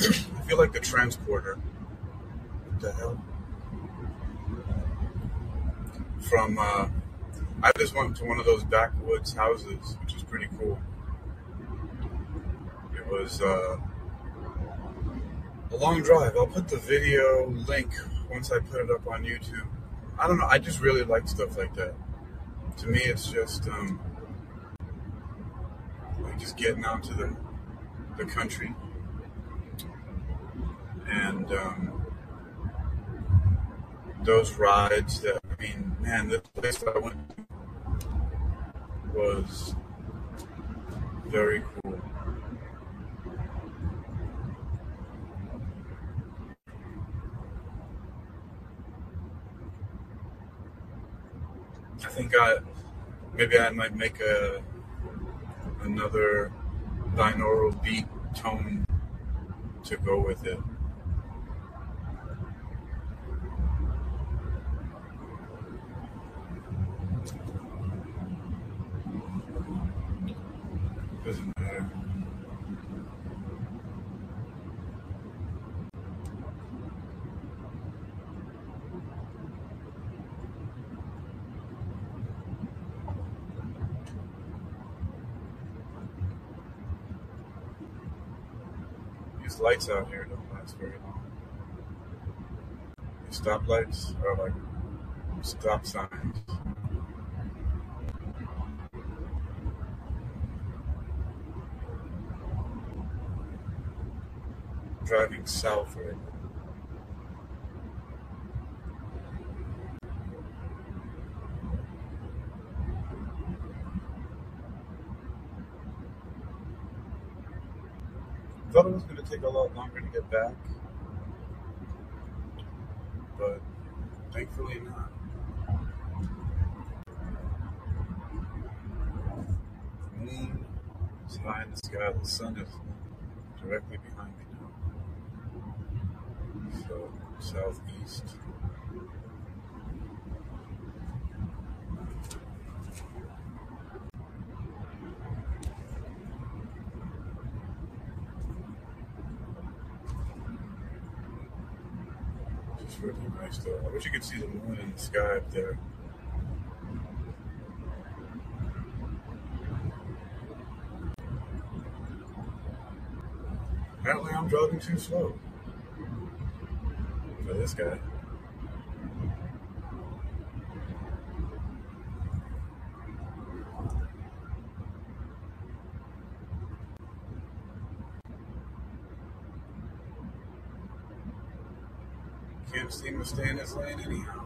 I feel like the transporter. What the hell? From uh, I just went to one of those backwoods houses, which is pretty cool. It was uh, a long drive. I'll put the video link once I put it up on YouTube. I don't know. I just really like stuff like that. To me, it's just um, like just getting out to the the country and um, those rides that I mean, man, the place that I went to was very cool. I think I maybe I might make a another binaural beat tone to go with it. Doesn't matter. These lights out here don't last very long. These stoplights are like stop signs. Driving south right now. Thought it was going to take a lot longer to get back, but thankfully not. The moon is high in the sky. The sun is directly behind me now. So southeast. Just though. I wish you could see the moon in the sky up there. Apparently I'm driving too slow for this guy. Can't seem to stay in this lane anyhow.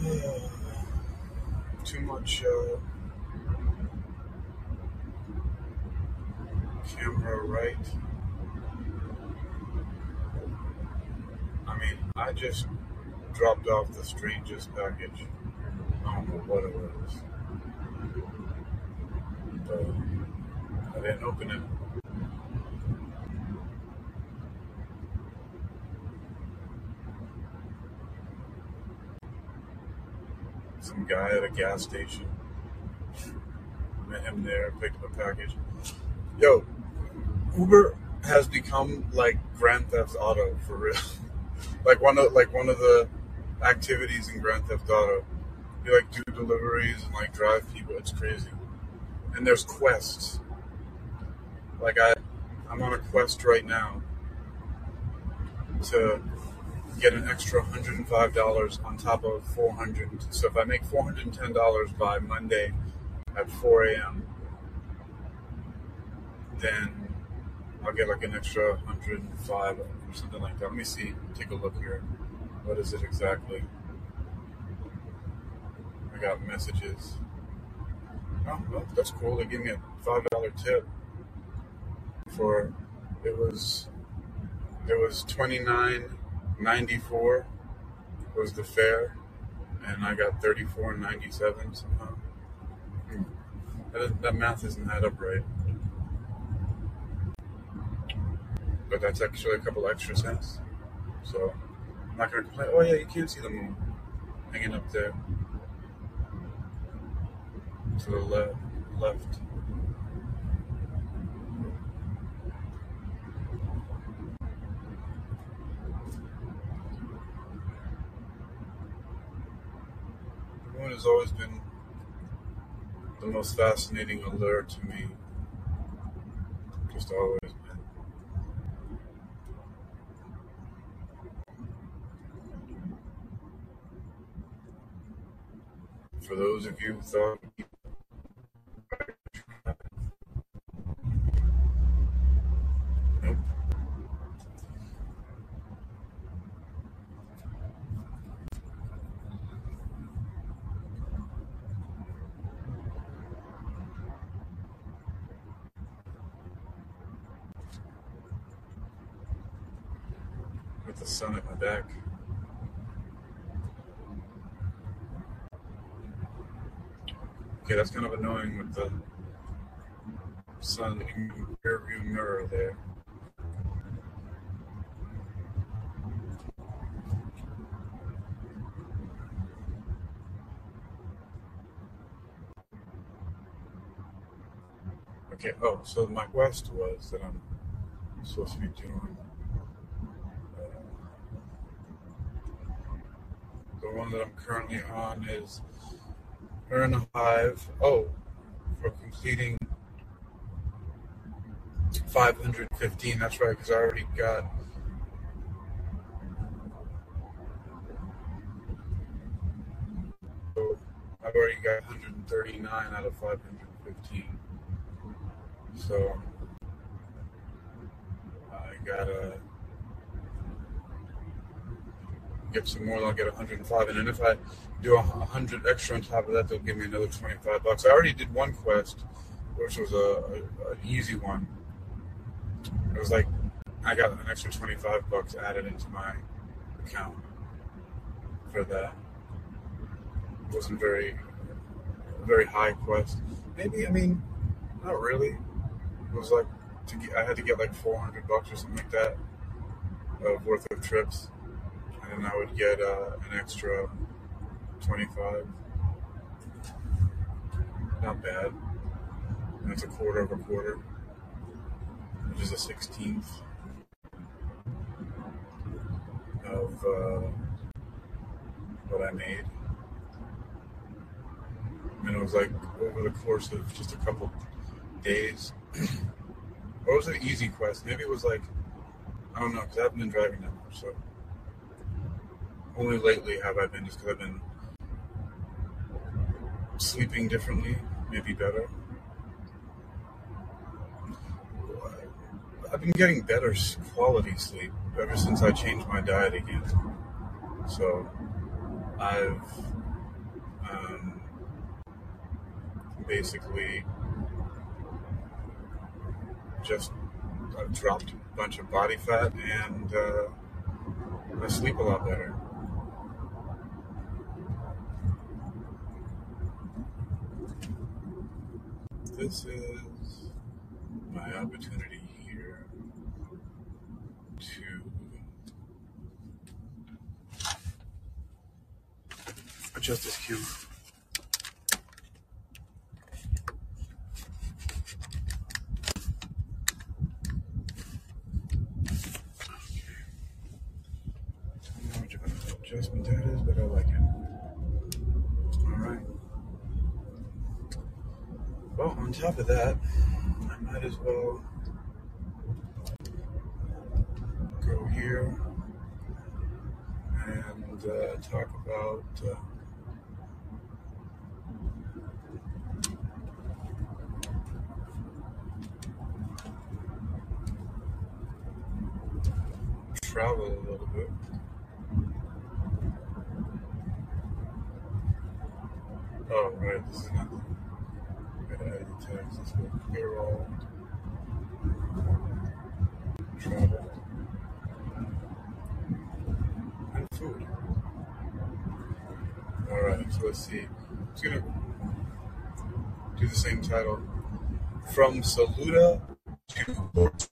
Too much uh, camera right. I mean, I just dropped off the strangest package. I don't know what it was, but I didn't open it. Some guy at a gas station met him there, picked up a package. Yo, Uber has become like Grand Theft Auto for real. like one of like one of the activities in Grand Theft Auto. You like do deliveries and like drive people. It's crazy. And there's quests. Like I, I'm on a quest right now to get an extra $105 on top of 400 so if i make $410 by monday at 4 a.m then i'll get like an extra 105 or something like that let me see take a look here what is it exactly? I got messages. Oh well, that's cool. They gave me a $5 tip. For it was it was 29.94 was the fare and i got 34.97 somehow. Hmm. that, that math isn't add up right. But that's actually a couple extra cents. So I'm not gonna complain. Oh yeah, you can't see the moon hanging up there to the le- left. The moon has always been the most fascinating allure to me. Just always been. For those of you who thought with the sun at my back. Okay, that's kind of annoying with the sun in the rearview mirror there. Okay, oh, so my quest was that I'm supposed to be doing. Uh, the one that I'm currently on is earn a hive. Oh, for completing 515. That's right, because I already got. I've already got 139 out of 515. So I gotta get some more. I'll get 105, and then if I do a 100 extra on top of that, they'll give me another 25 bucks. I already did one quest, which was a, a an easy one. It was like I got an extra 25 bucks added into my account for that. It wasn't very very high quest. Maybe I mean, not really. It was like to get, I had to get like 400 bucks or something like that of worth of trips, and I would get uh, an extra 25. Not bad. And it's a quarter of a quarter, which is a sixteenth of uh, what I made. And it was like over the course of just a couple days. or was an easy quest? Maybe it was like I don't know because I haven't been driving that much. So only lately have I been just because I've been sleeping differently, maybe better. I've been getting better quality sleep ever since I changed my diet again. So I've um, basically just I've dropped a bunch of body fat and uh, I sleep a lot better. This is my opportunity here to adjust this cue. titled "From Saluda to Port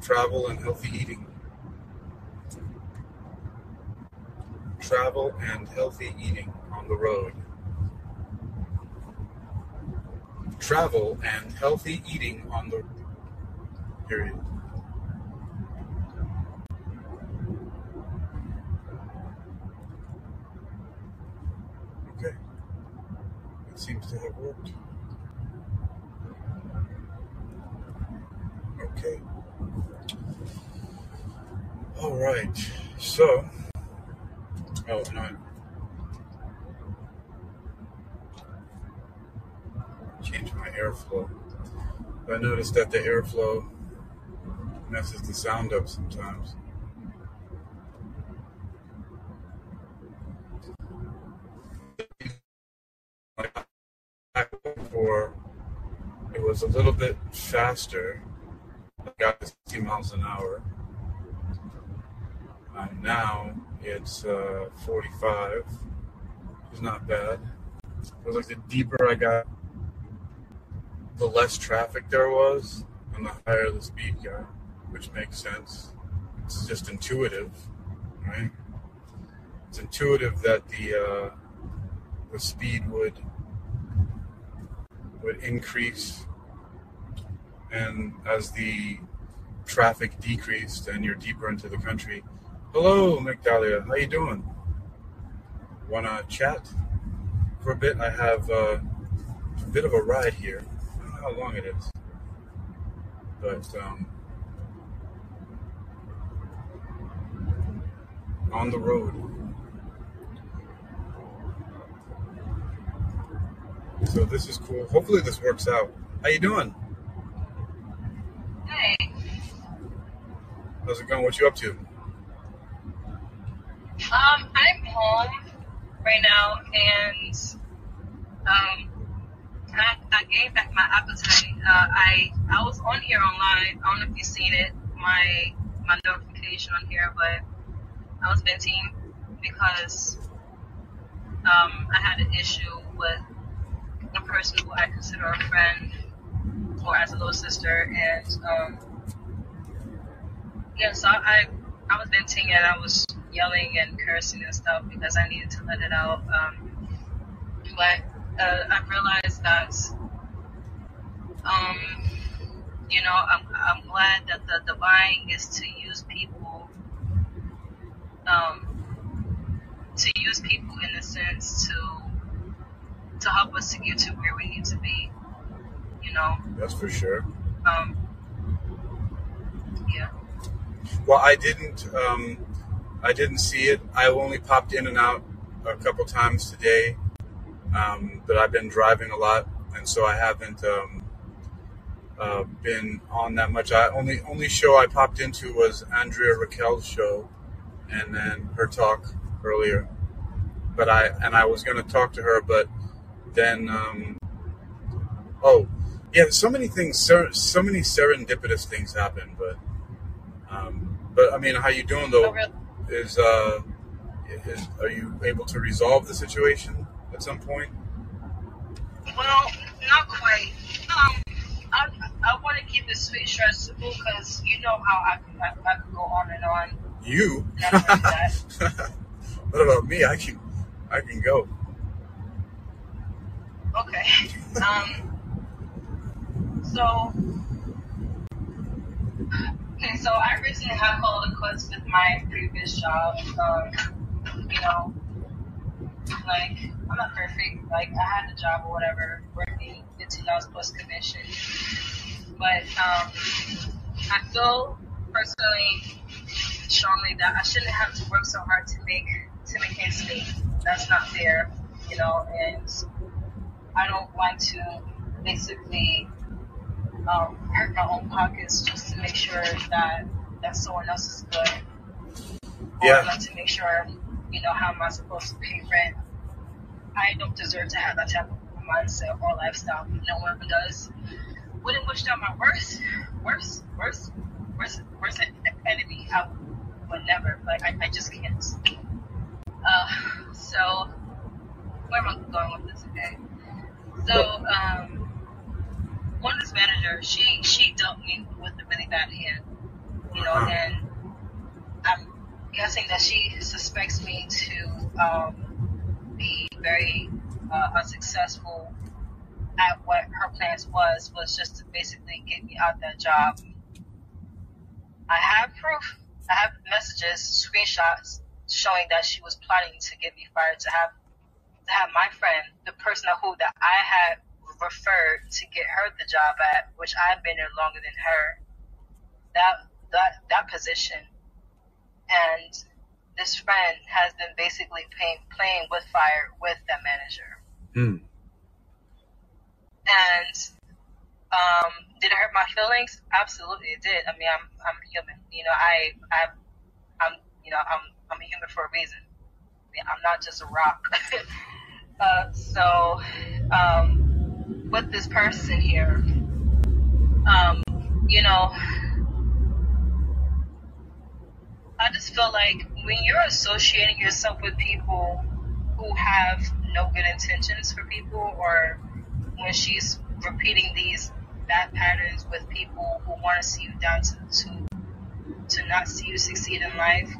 Travel and Healthy Eating. Travel and Healthy Eating on the Road. Travel and Healthy Eating on the Period. The airflow messes the sound up sometimes. Before, it was a little bit faster, I got to 60 miles an hour. Um, now it's uh, 45. It's not bad. It was like the deeper I got, the less traffic there was, and the higher the speed got, which makes sense. It's just intuitive, right? It's intuitive that the uh, the speed would would increase, and as the traffic decreased and you're deeper into the country. Hello, Migdalia. How you doing? Wanna chat for a bit? I have uh, a bit of a ride here. I don't know how long it is, but um, on the road. So this is cool. Hopefully this works out. How you doing? Hey, How's it going? What you up to? um, I'm home right now, and um, I, I gained back my appetite. Uh, I I was on here online. I don't know if you've seen it, my my notification on here, but I was venting because um, I had an issue with a person who I consider a friend or as a little sister, and um, yeah, so I I was venting and I was yelling and cursing and stuff because I needed to let it out. Um, but uh, I realized that um, you know I'm I'm glad that the divine is to use people um, to use people in a sense to to help us to get to where we need to be. You know, That's for sure. um, yeah. Well, I didn't. Um, I didn't see it. I only popped in and out a couple times today, um, but I've been driving a lot, and so I haven't um, uh, been on that much. I only only show I popped into was Andrea Raquel's show, and then her talk earlier. But I and I was going to talk to her, but then um, oh yeah, so many things, ser- so many serendipitous things happen. But um, but I mean, how you doing Oh, though? really? Is uh, is are you able to resolve the situation at some point? Well, not quite. Um, I, I want to keep it sweet, stressful because you know how I, I, I could go on and on, You? and I don't do that. what about me? I can I can go. Okay. Um. So. Okay, so I recently have called it quits with my previous job. Um, you know, like I'm not perfect. Like I had a job or whatever, working 15 hours plus commission. But um, I feel personally strongly that I shouldn't have to work so hard to make to make ends meet. That's not fair, you know. And I don't want to basically um, hurt my own pockets just to make sure that that someone else is good, Yeah. to make sure, you know, how am I supposed to pay rent? I don't deserve to have that type of mindset or lifestyle. No one does. Wouldn't wish that my worst, worst, worst, worst, worst enemy. I would never. Like I, I just can't. Uh, so where am I going with this? Okay. So um, one of this manager, she she dealt me with a really bad hand. you know, Uh-huh. and I'm guessing that she suspects me to um, be very uh, unsuccessful at what her plans was, was just to basically get me out that job. I have proof. I have messages, screenshots showing that she was plotting to get me fired. To have to have my friend, the person who that I had referred to get her the job at, which I've been there longer than her, that that that position, and this friend has been basically playing playing with fire with that manager. Hmm. And um, did it hurt my feelings? Absolutely, it did. I mean, I'm I'm human. You know, I I I'm you know I'm I'm a human for a reason. I mean, I'm not just a rock. uh, so um, with this person here, um, you know, I just feel like when you're associating yourself with people who have no good intentions for people, or when she's repeating these bad patterns with people who want to see you down to, to to not see you succeed in life,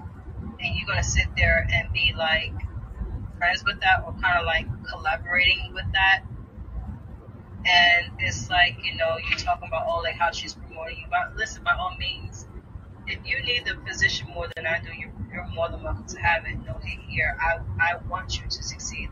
and you're gonna sit there and be like friends with that, or kind of like collaborating with that. And it's like you know you're talking about oh like how she's promoting you, but listen by all means, if you need the position more than I do, you're, you're more than welcome to have it. No hate here. I I want you to succeed.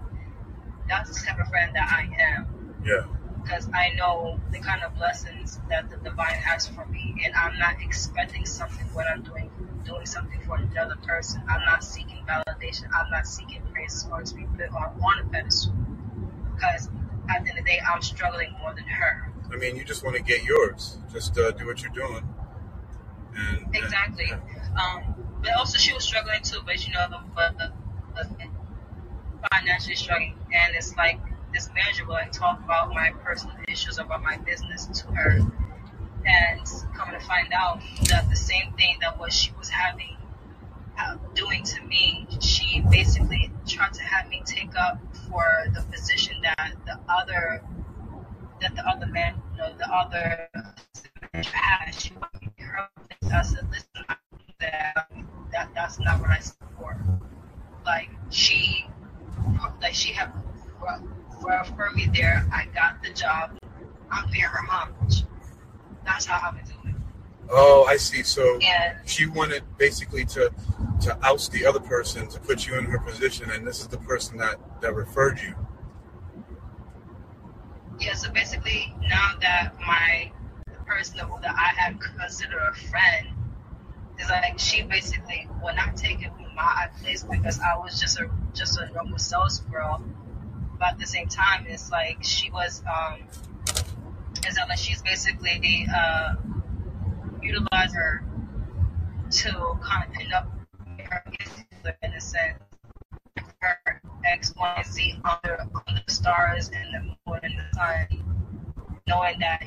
That's the type of friend that I am Yeah. Because I know the kind of blessings that the divine has for me, and I'm not expecting something when I'm doing doing something for another person. I'm not seeking validation. I'm not seeking praise or to be put on, on a pedestal because at the end of the day, I'm struggling more than her. I mean, you just want to get yours. Just uh, do what you're doing. And, and- Exactly. Um, but also she was struggling too, but you know, but, but, but financially struggling, and it's like this manager will like talk about my personal issues about my business to her, and coming to find out that the same thing that what she was having uh, doing to me, she basically tried to have me take up for the position that the other that the other man, you know, the other had. She her. I said, listen, that, that that's not what I support. Like she, like she had referred me there. I got the job. I'm paying her homage. That's how I'm doing. Oh, I see. So And she wanted basically to to oust the other person to put you in her position, and this is the person that that referred you. Yeah, so basically, now that my the person that, I had considered a friend is like she basically will not take it from my place because I was just a just a normal sales girl. At the same time, it's like she was um, that like she's basically the uh, utilized her to kind of pin up her in a sense her X, Y, and Z under, under the stars and the moon and the sun, knowing that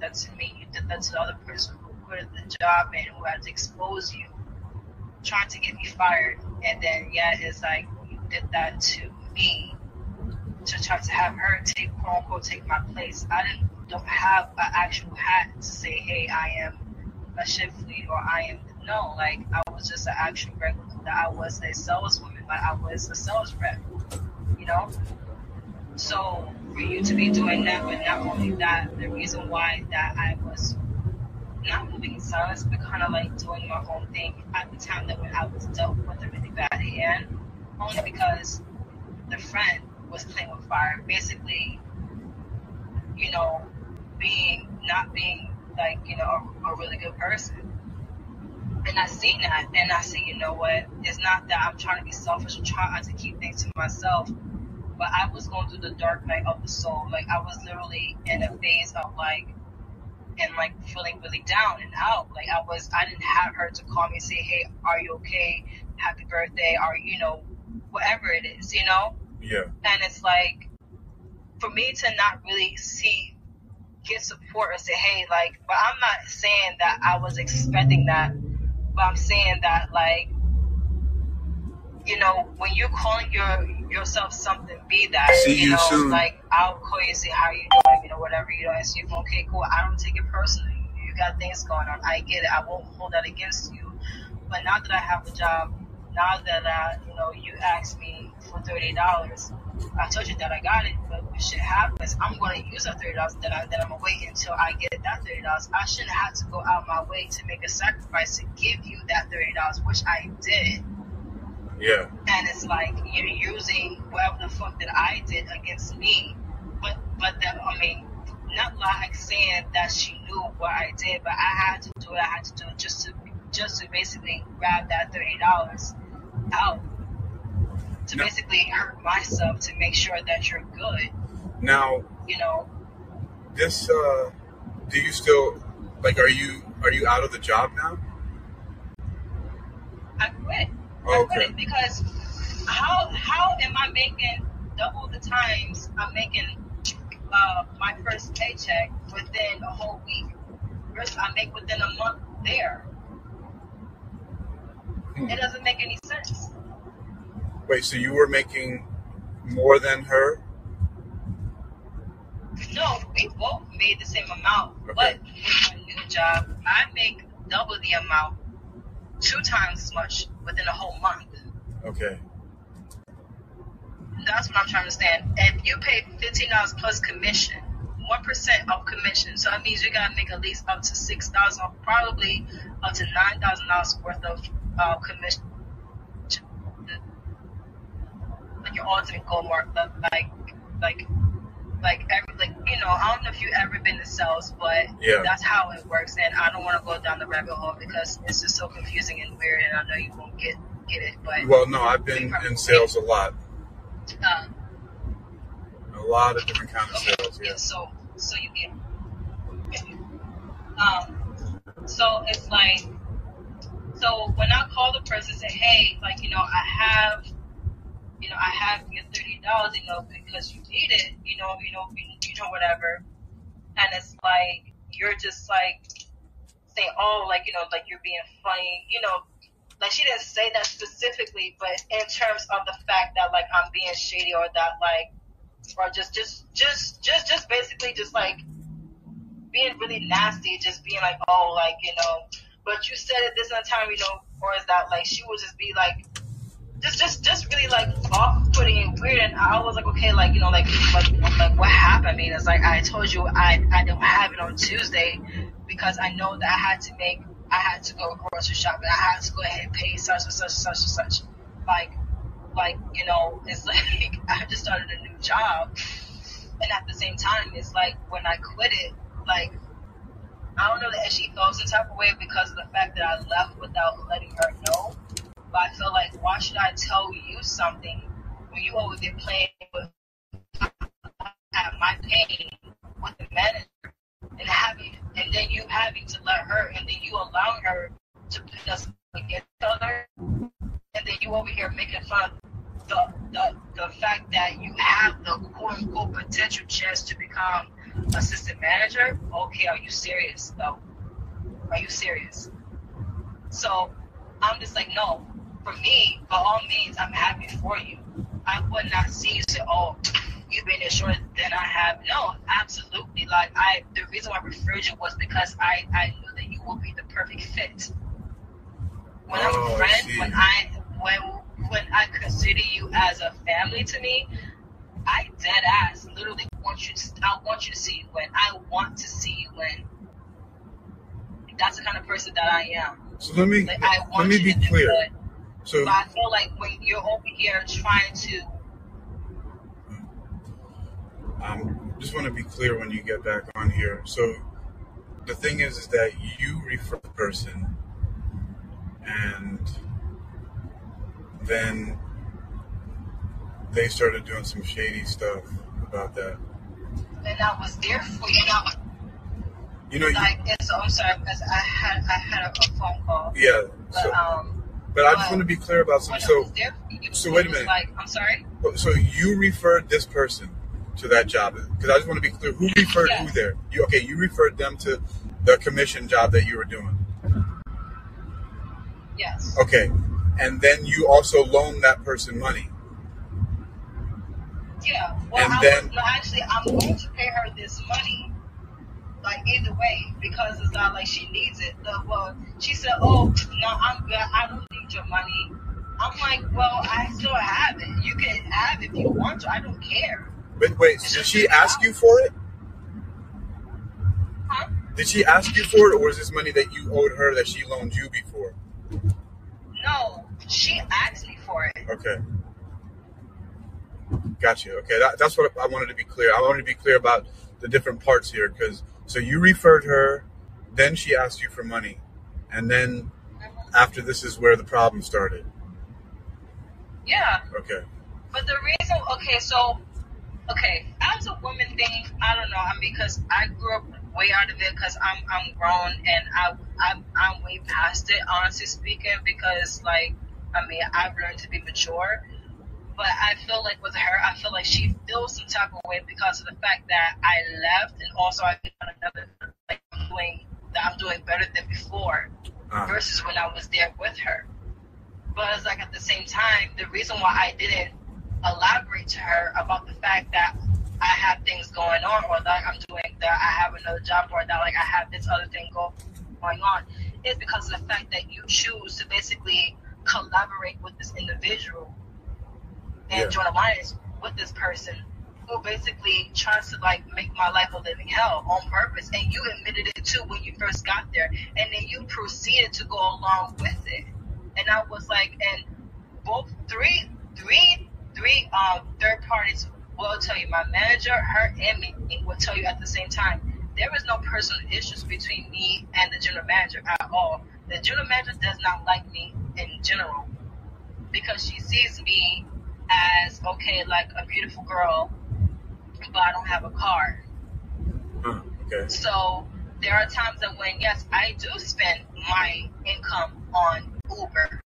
that to me, you did that to the other person who quit the job and who had to expose you, trying to get me fired. And then, yeah, it's like did that to me to try to have her take, quote unquote, take my place. I didn't don't have an actual hat to say, hey, I am a shift lead or I am no, like I was just an actual regular. That I was a saleswoman, like I was a sales rep, you know. So for you to be doing that, but not only that, the reason why that I was not moving in silence, but kind of like doing my own thing at the time that when I was dealt with a really bad hand, only because the friend was playing with fire, basically, you know, being not being like you know a, a really good person. And I seen that, and I see, you know what? It's not that I'm trying to be selfish or trying to keep things to myself, but I was going through the dark night of the soul. Like I was literally in a phase of like, and like feeling really down and out. Like I was, I didn't have her to call me and say, "Hey, are you okay? Happy birthday?" Or you know, whatever it is, you know. Yeah. And it's like, for me to not really see, get support or say, hey, like, but I'm not saying that I was expecting that, but I'm saying that, like, you know, when you're calling your yourself something, be that. See you know, soon. like, I'll call you and say, how you doing, you know, whatever, you know, and so you okay, cool. I don't take it personally. You got things going on. I get it. I won't hold that against you. But now that I have a job, now that I, you know, you asked me for thirty dollars, I told you that I got it. But when shit happens, I'm going to use that thirty dollars. That I that I'm gonna wait until I get that thirty dollars. I shouldn't have to go out of my way to make a sacrifice to give you that thirty dollars, which I did. Yeah. And it's like you're using whatever the fuck that I did against me. But but that I mean, not like saying that she knew what I did, but I had to do it. I had to do it just to just to basically grab that thirty dollars out to No. basically hurt myself to make sure that you're good. Now, You know, this uh do you still like are you are you out of the job now? I quit. I Oh, quit okay. it because how how am I making double the times I'm making uh, my first paycheck within a whole week versus I make within a month there? It doesn't make any sense. Wait, so you were making more than her? No, we both made the same amount, Okay. but with my new job, I make double the amount, two times as much within a whole month. Okay. That's what I'm trying to understand. If you pay fifteen dollars plus commission, one percent of commission, so that means you gotta make at least up to six thousand, probably up to nine thousand dollars worth of uh, commission. Like your ultimate goal mark, but like, like, like every, like you know, I don't know if you've ever been to sales, but Yeah. that's how it works. And I don't want to go down the rabbit hole because it's just so confusing and weird, and I know you won't get get it. But Well, no, I've been in sales a lot. um, A lot of different kinds of Okay, sales, yeah. So, so you get. Um, so it's like, so when I call the person and say, hey, like you know, I have, you know, I have your thirty dollars, you know, because you need it, you know, you know, you, you know, whatever, and it's like you're just like saying, oh, like you know, like you're being funny, you know. Like she didn't say that specifically, but in terms of the fact that like I'm being shady or that like or just just just just just basically just like being really nasty, just being like, oh, like you know, but you said it this time, you know, or is that like she would just be like, just just just really like off-putting and weird, and I was like, okay, like you know, like like like what happened? I mean, it's like I told you I I don't have it on Tuesday because I know that I had to make I had to go grocery shopping, I had to go ahead and pay such and such and such and such, like like you know it's like I just started a new job. And at the same time it's like when I quit it like I don't know that she felt some type of way because of the fact that I left without letting her know. But I feel like why should I tell you something when you over there playing with my pain with the manager and having and then you having to let her and then you allowing her to put us against each other and then you over here making fun the, the, the fact that you have the quote unquote potential chance to become assistant manager. Okay, are you serious though? Are you serious? So I'm just like, no. For me, by all means, I'm happy for you. I would not see you say, oh, you've been there shorter than I have. No, absolutely. Like I, the reason why I referred you was because I, I knew that you would be the perfect fit. When I'm Oh, a I friend, see. I when when I consider you as a family to me, I dead ass literally want you to I want you to see you win. I want to see you win. That's the kind of person that I am. So let me Like I let me be clear. good. So But I feel like when you're over here trying to um, just want to be clear when you get back on here. So the thing is, is that you refer the person, and then they started doing some shady stuff about that. and I was there for you. Was You know, like, so I'm sorry because I had I had a, phone call. yeah. But So, um, but I just want to be clear about something. So, there so wait a minute. Like, I'm sorry. so you referred this person to that job because I just want to be clear. Who referred Yeah. who there? You okay? You referred them to the commission job that you were doing. Yes. Okay, and then you also loaned that person money. Yeah. Well, And I then- was, no, actually, I'm going to pay her this money. like either way because it's not like she needs it. The, well, she said, "Oh no, I'm good. I don't need your money." I'm like, "Well, I still have it. You can have it if you want to. I don't care." But wait, did she ask you for it? Huh? Did she ask you for it, or was this money that you owed her that she loaned you before? No, she asked me for it. Okay. Gotcha. Okay, that, that's what I wanted to be clear. I wanted to be clear about the different parts here because so you referred her, then she asked you for money, and then after this is where the problem started. Yeah. Okay. But the reason, okay, so, okay, as a woman thing, I don't know. I mean, because I grew up way out of it because I'm I'm grown and I I'm, I'm way past it, honestly speaking. Because like, I mean, I've learned to be mature. But I feel like with her, I feel like she feels some type of way because of the fact that I left and also I found another like doing that I'm doing better than before Uh, versus when I was there with her. But it's like at the same time, the reason why I didn't elaborate to her about the fact that I have things going on or that I'm doing that I have another job or that like I have this other thing go, going on is because of the fact that you choose to basically collaborate with this individual and Yeah. join alliance with this person who basically tries to like make my life a living hell on purpose. And you admitted it too when you first got there. And then you proceeded to go along with it. And I was like, and both three, three, three um third parties will tell you. My manager, her, and me will tell you at the same time. There is no personal issues between me and the general manager at all. The general manager does not like me in general because she sees me as okay, like a beautiful girl, but I don't have a car. uh, okay. So there are times that when yes, I do spend my income on Uber,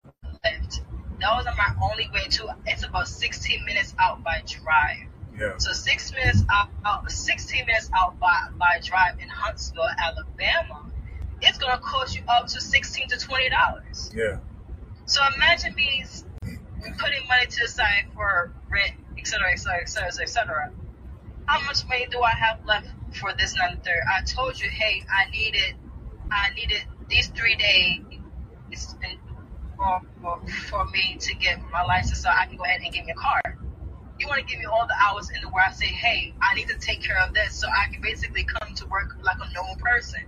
Lyft. Those are my only way to. It's about 16 minutes out by drive. Yeah. So six minutes out, out 16 minutes out by, by drive in Huntsville, Alabama. It's gonna cost you up to 16 to 20 dollars. Yeah. So imagine me putting money to the side for rent, et cetera, et cetera, et cetera, et cetera. How much money do I have left for this and the third? I told you, hey, I needed, I needed these three days for, for, for me to get my license so I can go ahead and get me a car. You want to give me all the hours in the where I say, hey, I need to take care of this so I can basically come to work like a normal person.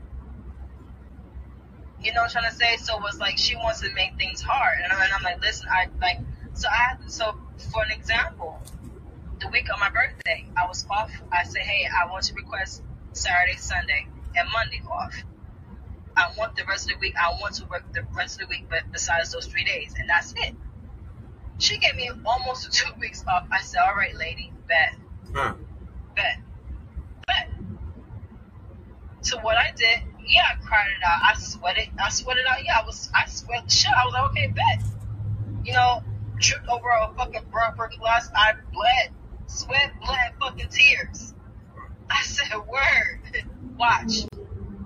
You know what I'm trying to say? So it's like she wants to make things hard, and I'm, and I'm like, listen, I like. So I so for an example, the week of my birthday, I was off. I said, hey, I want to request Saturday, Sunday, and Monday off. I want the rest of the week. I want to work the rest of the week, but besides those three days, and that's it. She gave me almost two weeks off. I said, all right, lady, bet, Huh. bet, bet. So what I did, yeah, I cried it out. I sweated. I sweated out. Yeah, I was. I sweat shit. I was like, okay, bet. You know, tripped over a fucking broken glass. I bled, sweat, bled fucking tears. I said, word. Watch.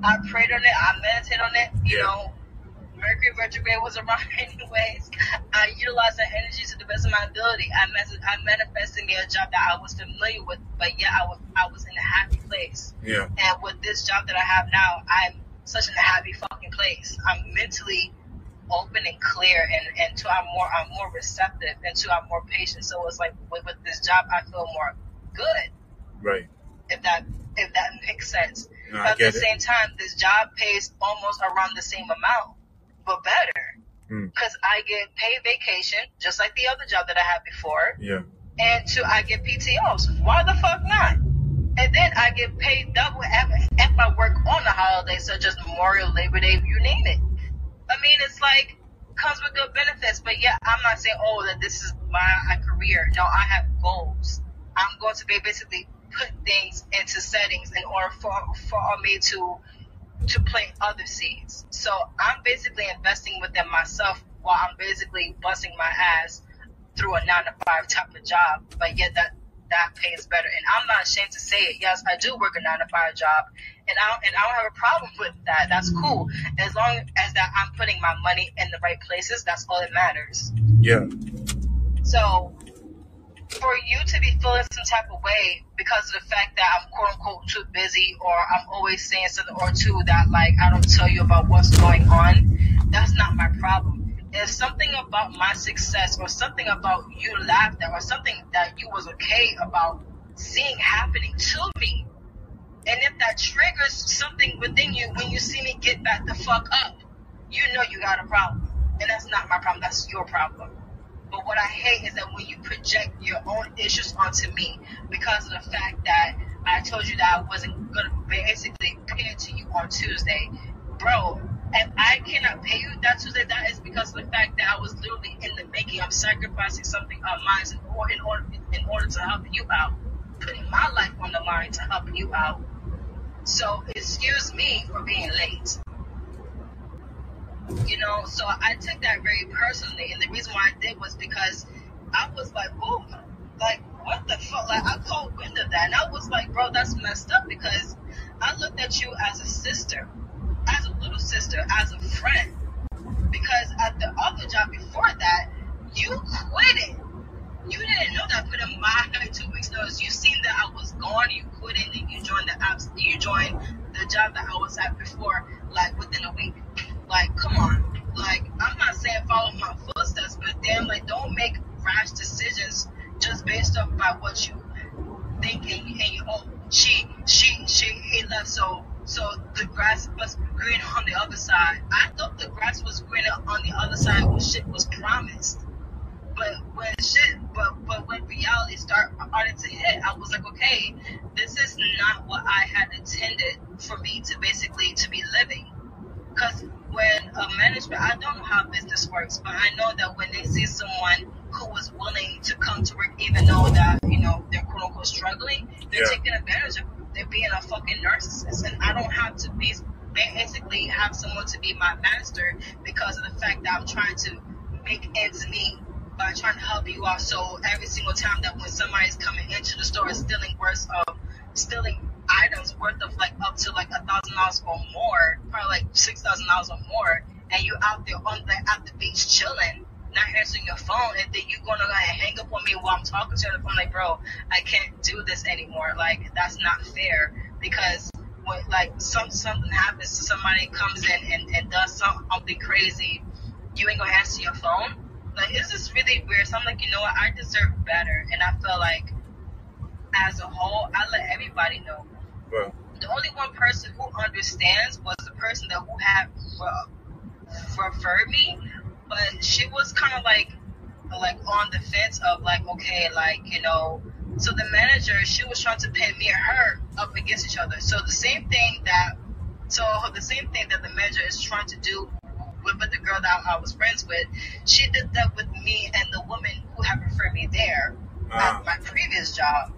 I prayed on it. I meditated on it. You Yeah. know, Mercury retrograde was around anyways. I utilized that energy to the best of my ability. I, mes- I manifested me a job that I was familiar with, but yet I was I was in a happy place. Yeah. And with this job that I have now, I'm such in a happy fucking place. I'm mentally open and clear, and and two, I'm more I'm more receptive, and two, I'm more patient. So it's like with, with this job, I feel more good. Right. If that if that makes sense. No, but at the it. same time, this job pays almost around the same amount, but better. Hmm. Because I get paid vacation, just like the other job that I had before Yeah. and two, I get PTOs. Why the fuck not? And then I get paid double if, if I work on the holidays, such as Memorial, Labor Day, you name it. I mean, it's like comes with good benefits, but yeah, I'm not saying oh that this is my career. No, I have goals. I'm going to be basically put things into settings in order for for me to to plant other seeds. So I'm basically investing within myself while I'm basically busting my ass through a nine to five type of job, but yet that that pays better. And I'm not ashamed to say it. Yes, I do work a nine to five job, and I don't, and I don't have a problem with that. That's cool as long as that I'm putting my money in the right places. That's all that matters. Yeah. So for you to be feeling some type of way because of the fact that I'm quote unquote too busy or I'm always saying something or two that like I don't tell you about what's going on, that's not my problem. If something about my success or something about you laughed at or something that you was okay about seeing happening to me, and if that triggers something within you when you see me get back the fuck up, you know you got a problem. And that's not my problem, that's your problem. But what I hate is that when you project your own issues onto me because of the fact that I told you that I wasn't to basically it to you on Tuesday, bro. If I cannot pay you that Tuesday, that is because of the fact that I was literally in the making. I'm sacrificing something of mine in order, in order, in order to help you out, putting my life on the line to help you out. So excuse me for being late. You know, so I took that very personally, and the reason why I did was because I was like, "Oh, like what the fuck?" Like I caught wind of that, and I was like, "Bro, that's messed up." Because I looked at you as a sister, as a sister, as a friend. Because at the other job before that, you quit it. You didn't know that put in my two weeks notice. You seen that I was gone, you quit it, and you joined the apps. You joined the job that I was at before, like within a week. Like, come on. Like, I'm not saying follow my footsteps, but damn, like, don't make rash decisions just based off by what you think and, and you, oh, she, she, she, he left, so, so the grass must be green on the other side. I thought the grass was greener on the other side when shit was promised. But when shit, but but when reality started started to hit, I was like, okay, this is not what I had intended for me to basically to be living. Because when a management, I don't know how business works, but I know that when they see someone who was willing to come to work, even though that you know they're quote unquote struggling, they're Yeah. taking advantage of. They're being a fucking narcissist, and I don't have to be basically have someone to be my master because of the fact that I'm trying to make ends meet by trying to help you out. So every single time that when somebody's coming into the store stealing worth of stealing items worth of like up to like a thousand dollars or more, probably like six thousand dollars or more, and you out there on the at the beach chilling, not answering your phone, and then you gonna like hang up on me while I'm talking to you on the phone, like bro, I can't do this anymore. Like that's not fair because when like some something happens to somebody comes in and, and does something crazy, you ain't gonna answer your phone. Like it's just really weird. So I'm like, you know what, I deserve better, and I feel like as a whole, I let everybody know Well, the only one person who understands was the person that who had re- referred me, but she was kind of like like on the fence of like okay, like you know. So the manager, she was trying to pin me and her up against each other. So the same thing that, so the same thing that the manager is trying to do with, with the girl that I was friends with, she did that with me and the woman who had referred me there Ah. at my previous job.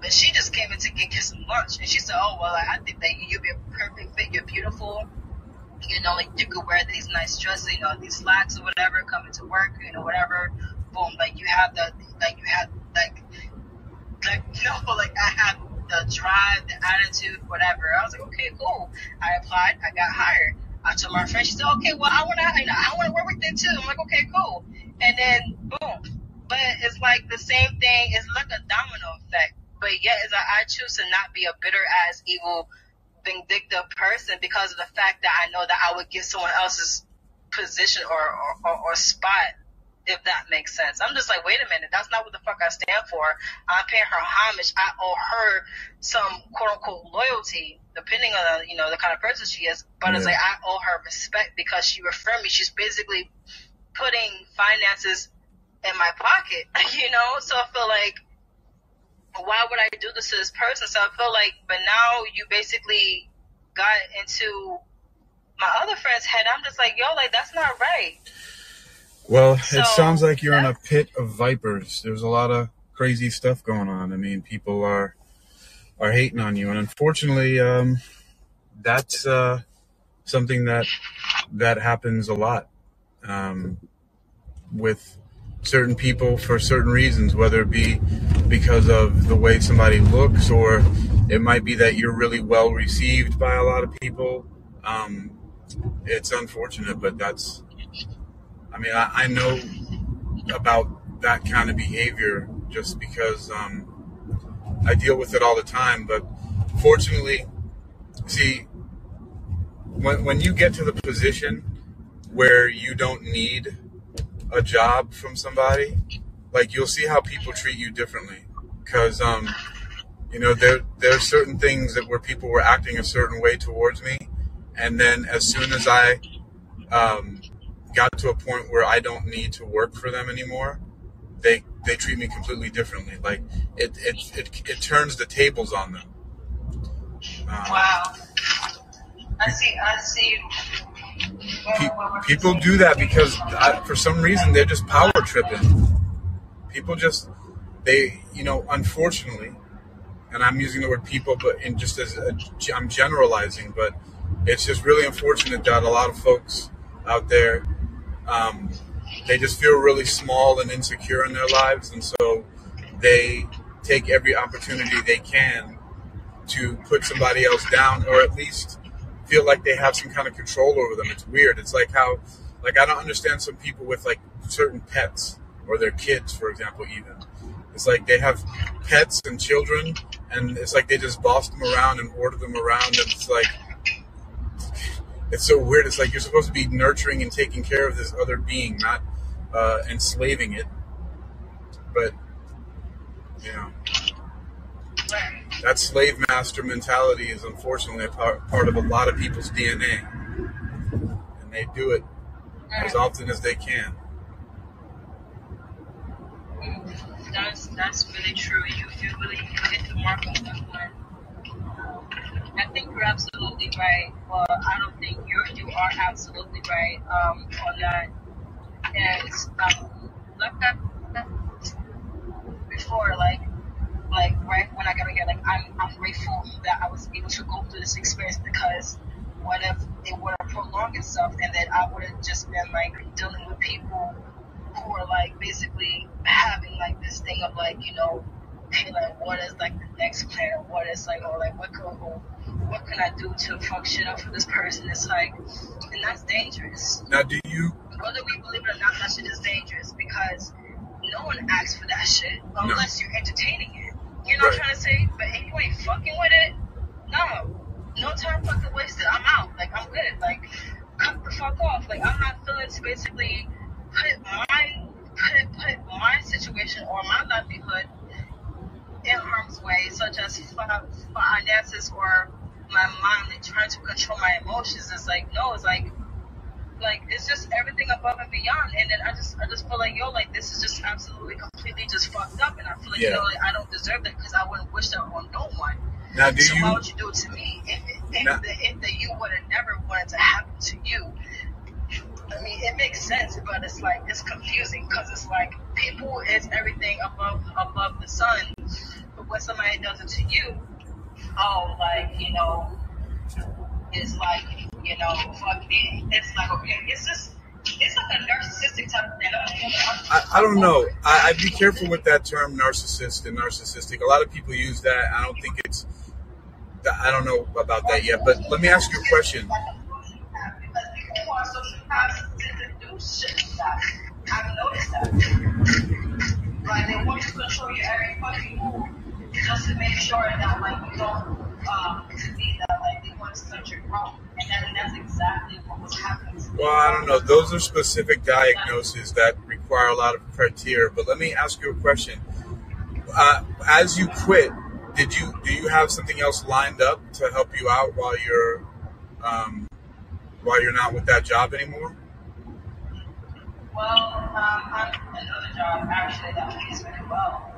But she just came in to get, get some lunch, and she said, "Oh well, I think that you'd be a perfect fit. You're beautiful. You know, like you could wear these nice dresses, you know, these slacks or whatever, coming to work, you know, whatever. Boom, like you have the, like you have like, like you know, like I have the drive, the attitude, whatever. I was like, okay, cool. I applied, I got hired. I told my friend, she said, okay, well, I want to, you know, I want to work with them too. I'm like, okay, cool. And then boom. But it's like the same thing. It's like a domino effect. But yet, that I choose to not be a bitter ass, evil, vindictive person because of the fact that I know that I would get someone else's position or, or, or, or spot, if that makes sense. I'm just like, wait a minute, that's not what the fuck I stand for. I'm paying her homage. I owe her some quote unquote loyalty, depending on uh, you know the kind of person she is. But it's like I owe her respect because she referred me. She's basically putting finances in my pocket, you know. So I feel like why would I do this to this person? So I feel like, but now you basically got into my other friend's head. I'm just like, yo, like that's not right. well, So, it sounds like you're in a pit of vipers. There's a lot of crazy stuff going on. I mean, people are are hating on you, and unfortunately, um, that's uh, something that that happens a lot um, with certain people for certain reasons, whether it be because of the way somebody looks, or it might be that you're really well received by a lot of people. Um, it's unfortunate, but that's. I mean, I, I know about that kind of behavior just because um, I deal with it all the time. But fortunately, see, when when you get to the position where you don't need a job from somebody, like you'll see how people treat you differently. Because um, you know there there are certain things that where people were acting a certain way towards me, and then as soon as I um, got to a point where I don't need to work for them anymore, they they treat me completely differently. Like it it it, it turns the tables on them. Um, Wow. I see. I see. pe- people do that because I, for some reason they're just power tripping. People just they you know unfortunately, and I'm using the word people, but in just as I'm generalizing, but it's just really unfortunate that a lot of folks out there um, they just feel really small and insecure in their lives, and so they take every opportunity they can to put somebody else down, or at least feel like they have some kind of control over them. It's weird. It's like how, like, I don't understand some people with like certain pets or their kids, for example, even. It's like they have pets and children, and it's like they just boss them around and order them around, and it's like it's so weird. It's like you're supposed to be nurturing and taking care of this other being, not uh, enslaving it. But you know, that slave master mentality is unfortunately a part, part of a lot of people's DNA, and they do it as often as they can. Mm, That's that's really true. You you really hit the mark on that one. I think you're absolutely right. Well, I don't think you you are absolutely right um, on that. And um, like that, that before, like like right when I got here, like I'm I'm grateful that I was able to go through this experience because what if it would have prolonged itself and then I would have just been like dealing with people who are like basically having like this thing of like you know hey like what is like the next plan? Or what is like or like what could or what can I do to function up for this person? It's like and that's dangerous. Now, do you? whether we believe it or not that shit is dangerous because no one asks for that shit unless you're entertaining it. You know what I'm trying to say? But if you ain't fucking with it no. No time fucking wasted. I'm out. Like I'm good. Like cut the fuck off. Like I'm not feeling to basically put my put put my situation or my livelihood in harm's way, such as fi- finances or my mind like trying to control my emotions. It's like no, it's like like it's just everything above and beyond. And then I just I just feel like yo, like this is just absolutely completely just fucked up, and I feel like you know like I don't deserve that because I wouldn't wish that on no one. Now, do so why you? would you do it to me if if, Now- the, if the you would have never wanted to happen to you? I mean, it makes sense, but it's like it's confusing because it's like people is everything above above the sun, but when somebody does it to you, oh, like you know, it's like you know, fuck it. It's like okay, it's just it's like a narcissistic. I, I don't know. I, I'd be careful with that term, narcissist and narcissistic. A lot of people use that. I don't think it's. I don't know about that yet. But let me ask you a question. Tend to do shit. I've noticed that. Like they want to control your every fucking move just to make sure that like you don't um be that like they want to touch your and that's exactly what was happening. Well, I don't know. Those are specific diagnoses that require a lot of criteria. But let me ask you a question. Uh, as you quit, did you do you have something else lined up to help you out while you're um, while you're not with that job anymore? Well, um, I'm another job actually that pays very well.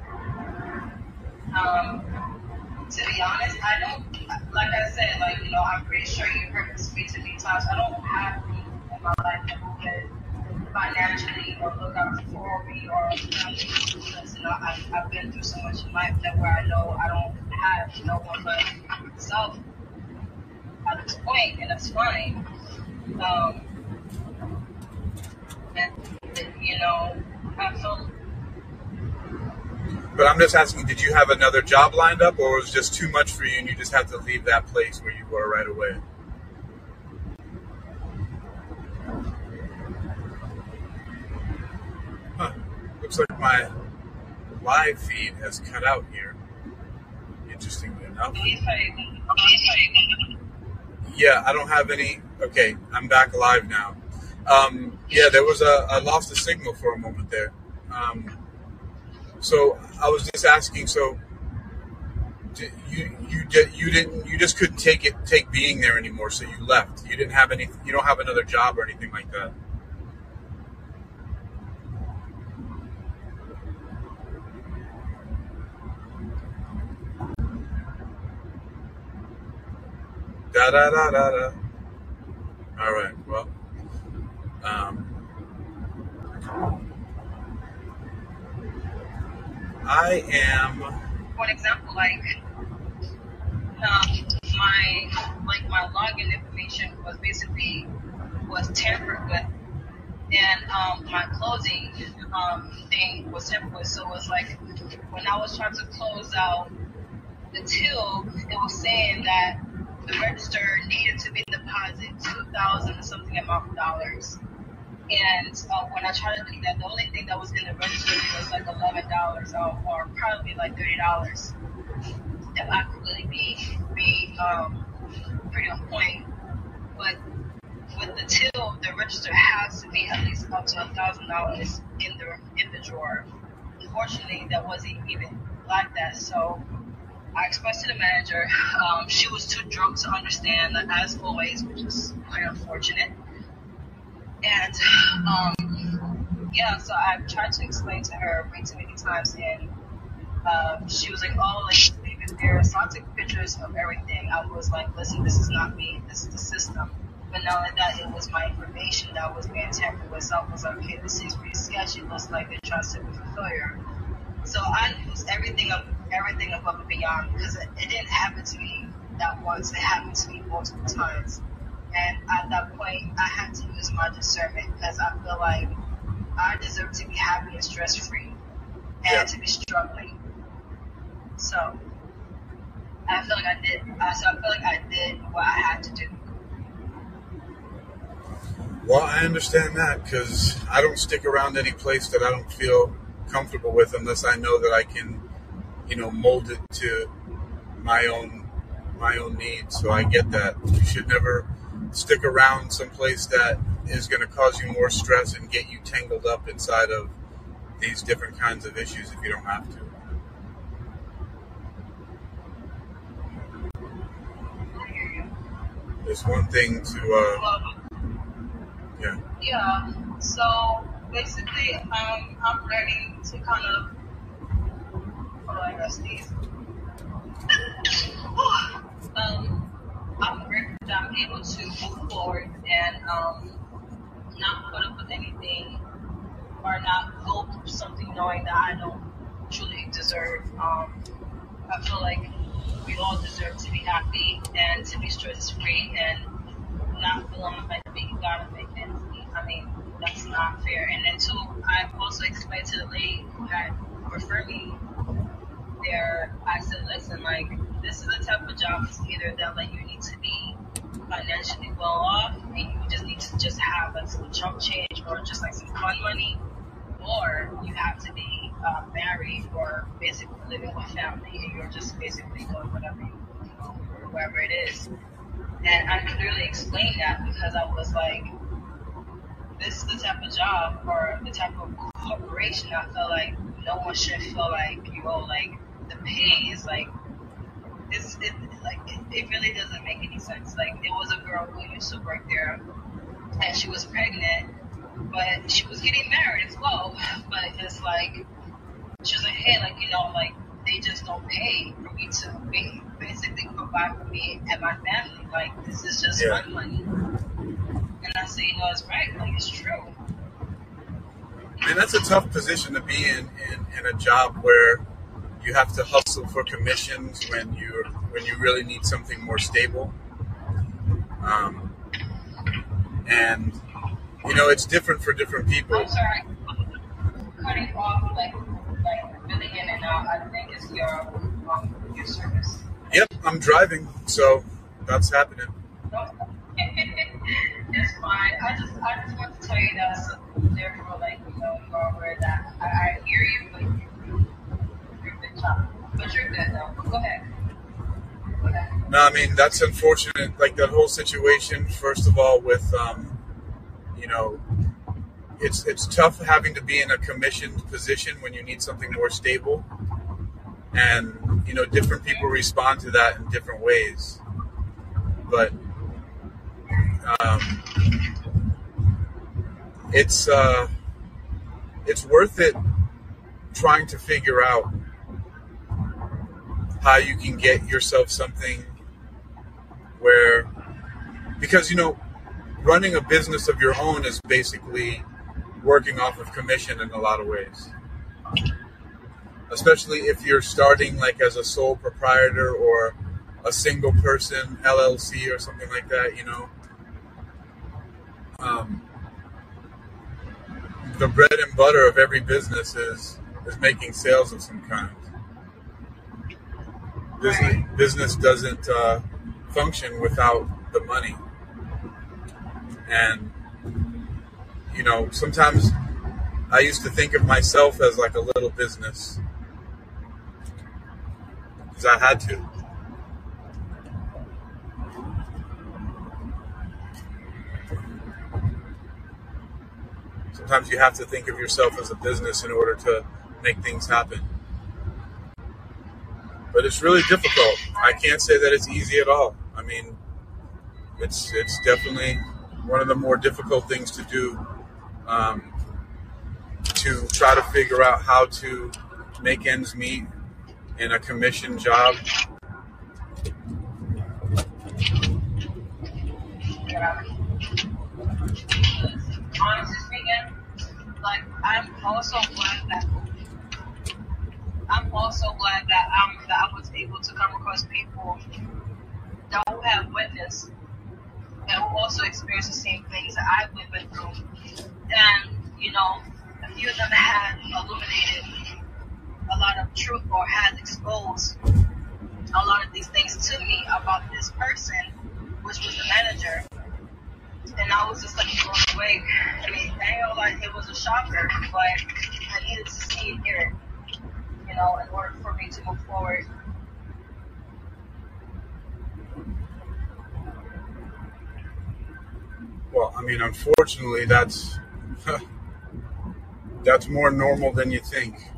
Um, to be honest, I don't, like I said, like, you know, I'm pretty sure you've heard this speak to me times. I don't have things in my life that will financially or look out for me or because, you know, I've, I've been through so much in life that where I know I don't have no one but myself at this point, and that's fine. Um, and, you know, felt But I'm just asking, did you have another job lined up, or was it just too much for you and you just had to leave that place where you were right away? Huh. Looks like my live feed has cut out here. Interestingly enough. Yeah, I don't have any. Okay, I'm back live now. Um, yeah, there was a. I lost the signal for a moment there. Um, so I was just asking. So you you you didn't you just couldn't take it take being there anymore. So you left. You didn't have any. You don't have another job or anything like that. Da da da da da. All right. Well, um, I am. For example, like um, my like my login information was basically was tampered with, and um, my closing um, thing was tampered with. So it was like when I was trying to close out the till, it was saying that the register needed to be deposit two thousand something amount of dollars. And uh, when I tried to do that, the only thing that was in the register was like eleven dollars, or, or probably like thirty dollars. That I could really be be um, pretty on point. But with the till, the register has to be at least up to a thousand dollars in the in the drawer. Unfortunately, that wasn't even like that. So I expressed to the manager. Um, she was too drunk to understand, as always, which is quite unfortunate. And um, yeah, so I tried to explain to her way too many times, and um, she was like, "Oh, like leave there." So I took pictures of everything. I was like, "Listen, this is not me. This is the system." But not only that, it was my information that was being tampered with. So I was like, "Okay, this is pretty sketchy. Looks like they're trying to set me failure." So I used everything up, everything above and beyond because it, it didn't happen to me that once. It happened to me multiple times. And at that point, I had to use my discernment because I feel like I deserve to be happy and stress free and Yeah. to be struggling. So I feel like I did. I so I feel like I did what I had to do. Well, I understand that because I don't stick around any place that I don't feel comfortable with unless I know that I can, you know, mold it to my own my own needs. So I get that. You should never stick around someplace that is going to cause you more stress and get you tangled up inside of these different kinds of issues if you don't have to. It's one thing to, uh, yeah, Yeah. So basically, um, I'm ready to kind of. Hold on, um, I'm grateful that I'm able to move forward and um, not put up with anything or not go through something knowing that I don't truly deserve. Um, I feel like we all deserve to be happy and to be stress free and not feel like we gotta make ends meet. I mean, that's not fair. And then too, I've also explained to the lady who had referred me there. I said, listen, like this is the type of job. It's either that like you need to be financially well off and you just need to just have like some chump change or just like some fun money, or you have to be uh, married or basically living with family and you're just basically doing whatever you, you know, wherever it is. And I clearly explained that because I was like, this is the type of job or the type of corporation I feel like no one should feel like, you know, like the pay is like, it's, it, like, it, it really doesn't make any sense. Like, it was a girl who used to work there and she was pregnant, but she was getting married as well. But it's like, she was like, hey, like, you know, like, they just don't pay for me to be, basically provide for me and my family. Like, this is just Yeah. fun money. And I say, you know, it's right. Like, it's true. and that's a tough position to be in, in in a job where you have to hustle for commissions when you when you really need something more stable. Um, and you know it's different for different people. I'm sorry. Cutting off, like, like really in and out. I think it's your, um, your service. Yep, I'm driving, so that's happening. it's fine. I just, I just want to tell you that so therefore, like, you know, you are aware that I, I hear you, but no, I mean that's unfortunate. Like that whole situation. First of all, with um, you know, it's it's tough having to be in a commissioned position when you need something more stable, and you know, different people respond to that in different ways. But um, it's uh, it's worth it trying to figure out how you can get yourself something where because you know running a business of your own is basically working off of commission in a lot of ways. Especially if you're starting like as a sole proprietor or a single person llc or something like that you know? Um, the bread and butter of every business is is making sales of some kind business business doesn't uh, function without the money. And you know sometimes i used to think of myself as like a little business. Because i had to. Sometimes you have to think of yourself as a business in order to make things happen but it's really difficult i can't say that it's easy at all i mean it's it's definitely one of the more difficult things to do um, to try to figure out how to make ends meet in a commission job. Honestly speaking, like I'm also glad that I'm also glad that um that I was able to come across people that who have witnessed and who also experienced the same things that I went through. And, you know, a few of them had illuminated a lot of truth or had exposed a lot of these things to me about this person, which was the manager. And I was just like blown away. I mean, I gonna it was a shocker, but I needed to see and hear it, know, in order for me to move forward. well i mean unfortunately that's that's more normal than you think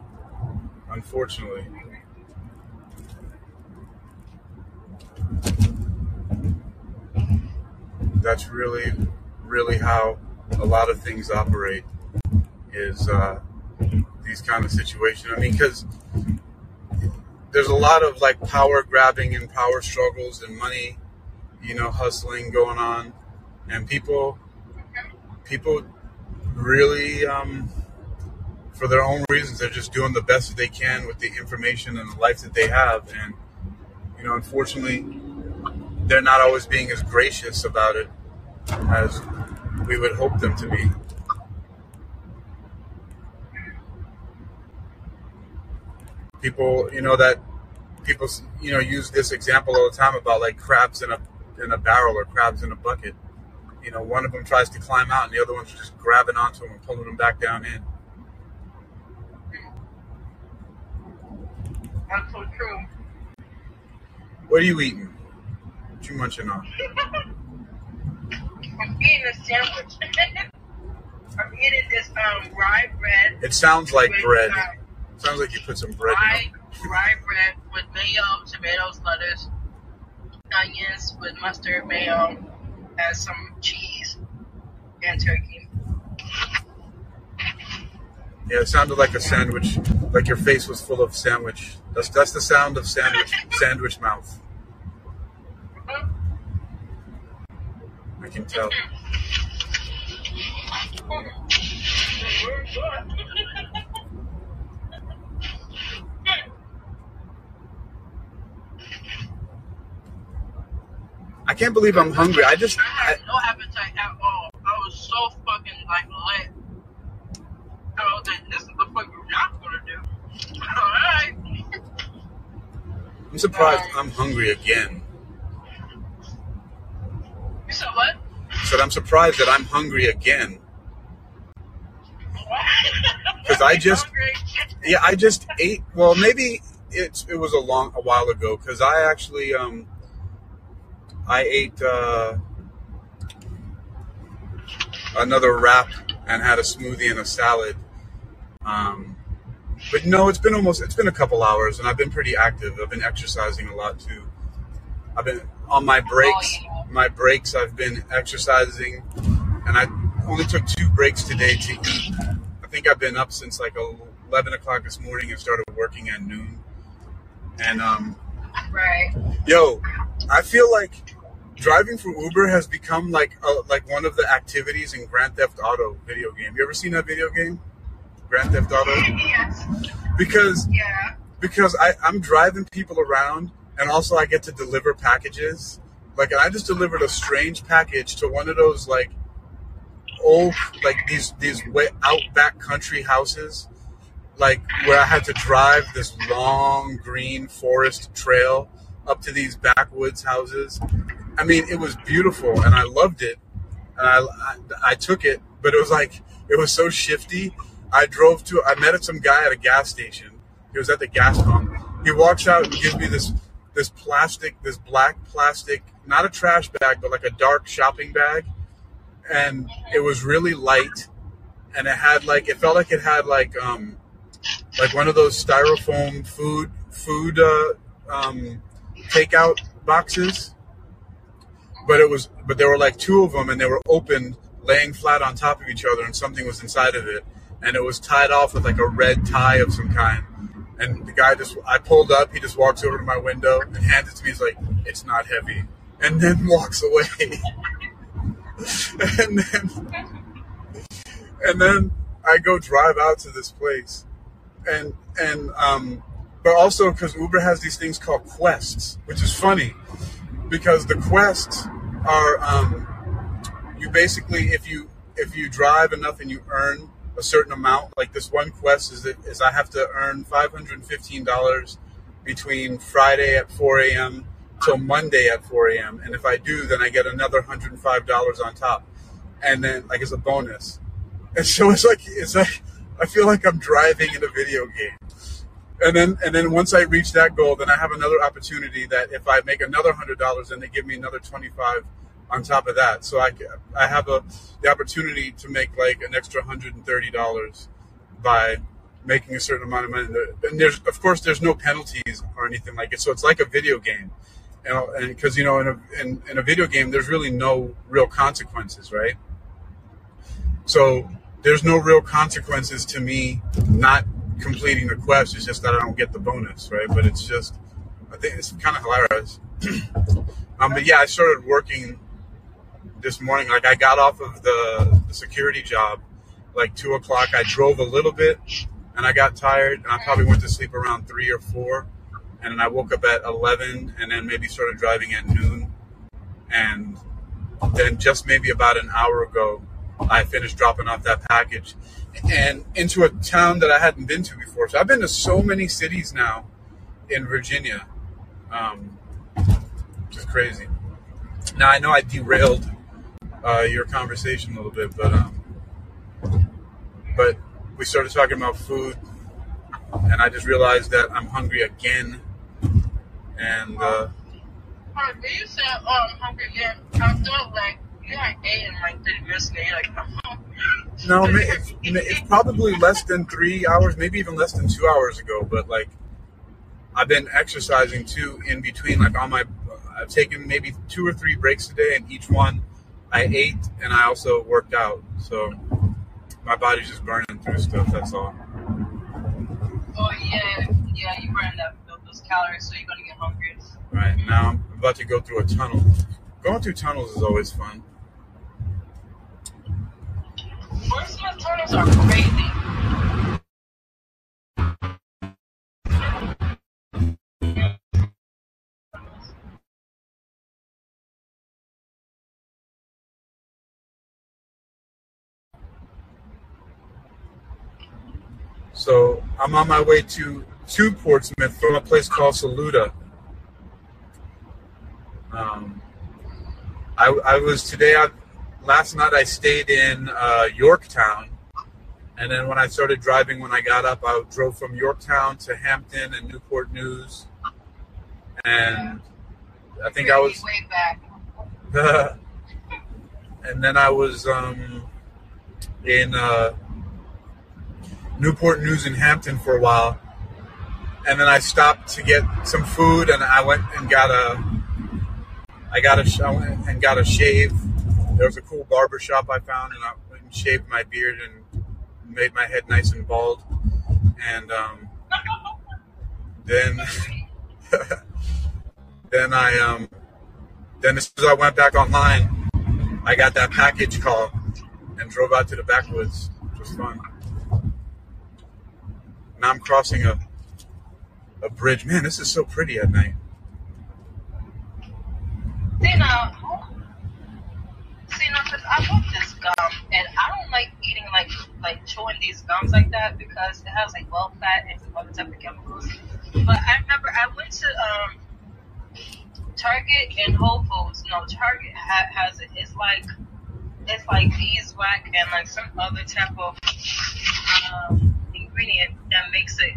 unfortunately that's really really how a lot of things operate is uh, these kind of situations i mean because there's a lot of like power grabbing and power struggles and money you know hustling going on. And people people really um, for their own reasons they're just doing the best that they can with the information and the life that they have. And you know unfortunately they're not always being as gracious about it as we would hope them to be people you know that people you know use this example all the time about like crabs in a in a barrel or crabs in a bucket. You know one of them tries to climb out and the other one's just grabbing onto him and pulling him back down in. That's so true. what are you eating? What you munching on I'm eating a sandwich. I'm eating this um rye bread it sounds like bread. uh, sounds like you put some bread in rye it rye bread with mayo, tomatoes, lettuce, onions with mustard, mayo, and some cheese and turkey. yeah it sounded like a sandwich like your face was full of sandwich. That's that's the sound of sandwich sandwich mouth. I can tell mm-hmm Very good. I can't believe i'm hungry i just I I, had no appetite at all. I was so fucking like lit. I was like, this is the fuck you're not gonna do. Alright. i'm surprised i'm hungry again You said what? I said i'm surprised that i'm hungry again Because I just- Yeah, I just ate. Well, maybe it's it was a long a while ago because I actually um I ate uh, another wrap and had a smoothie and a salad. Um, but no, it's been almost it's been a couple hours, and I've been pretty active. I've been exercising a lot too. I've been on my breaks. Oh. My breaks, I've been exercising, and I only took two breaks today to eat. I think I've been up since like eleven o'clock this morning and started working at noon. And um, Right. yo, I feel like driving for Uber has become like a, like one of the activities in Grand Theft Auto video game. You ever seen that video game, Grand Theft Auto? yes. Because Yeah. because I, I'm driving people around and also I get to deliver packages. Like I just delivered a strange package to one of those like old like these these way outback country houses like where I had to drive this long green forest trail up to these backwoods houses. I mean, it was beautiful and I loved it. And I, I, I took it, but it was like, it was so shifty. I drove to, I met some guy at a gas station. He was at the gas pump. He walks out and gives me this, this plastic, this black plastic, not a trash bag, but like a dark shopping bag. And it was really light. And it had like, it felt like it had like, um, like one of those styrofoam food, food, uh, um, takeout boxes but it was but there were like two of them and they were open laying flat on top of each other and something was inside of it. And it was tied off with like a red tie of some kind. And the guy just i pulled up he just walks over to my window and hands it to me. He's like it's not heavy. And then walks away. And then and then i go drive out to this place. And and um but also because uber has these things called quests which is funny because the quests are um, you basically if you if you drive enough and you earn a certain amount like this one quest is that is i have to earn $515 between friday at 4 a.m till monday at 4 a.m and if i do then i get another $105 on top. And then like as a bonus. And so it's like it's like i feel like i'm driving in a video game and then and then once I reach that goal, then I have another opportunity that if I make another hundred dollars, then they give me another twenty five on top of that. So I I have a the opportunity to make like an extra hundred and thirty dollars by making a certain amount of money. And there's of course there's no penalties or anything like it. So it's like a video game, and because you know in a in, in a video game there's really no real consequences, right? So there's no real consequences to me not completing the quest. It's just that I don't get the bonus, right? But it's just, I think it's kind of hilarious. um, but yeah, I started working this morning. Like I got off of the, the security job like two o'clock. I drove a little bit and I got tired and I probably went to sleep around three or four. And then I woke up at 11 and then maybe started driving at noon. And then just maybe about an hour ago, I finished dropping off that package and into a town that I hadn't been to before. So I've been to so many cities now in Virginia, um, is crazy. Now I know I derailed uh, your conversation a little bit, but um, but we started talking about food, and I just realized that I'm hungry again, and uh, you I'm hungry again. I like, you had ate in like 30 minutes ago. You're like, oh. No, it's, it's probably less than three hours, maybe even less than two hours ago. But like, I've been exercising too in between. Like on my, I've taken maybe two or three breaks a day, and each one I ate and I also worked out. So my body's just burning through stuff. That's all. Oh, yeah. Yeah, you burn that, those calories, so you're to get hungry. Right now, I'm about to go through a tunnel. Going through tunnels is always fun. Tunnels are crazy. So I'm on my way to to Portsmouth from a place called Saluda. Um, I, I was today. I, last night I stayed in uh, Yorktown, and then when I started driving, when I got up, I drove from Yorktown to Hampton and Newport News, and I think I was way back. and then I was um, in uh, Newport News in Hampton for a while, and then I stopped to get some food, and I went and got a, I got a, I went and got a shave. There was a cool barber shop I found, and I went and shaved my beard and made my head nice and bald, and um, then, then I um, then as soon as I went back online, I got that package call and drove out to the backwoods, which was fun. Now I'm crossing a a bridge. Man, this is so pretty at night. See now, see now, cause I love this gum, and I don't like eating like like chewing these gums like that because it has like well fat and some other type of chemicals. But I remember I went to um Target and Whole Foods. No, Target ha- has it. It's like it's like beeswax and like some other type of um, ingredient that makes it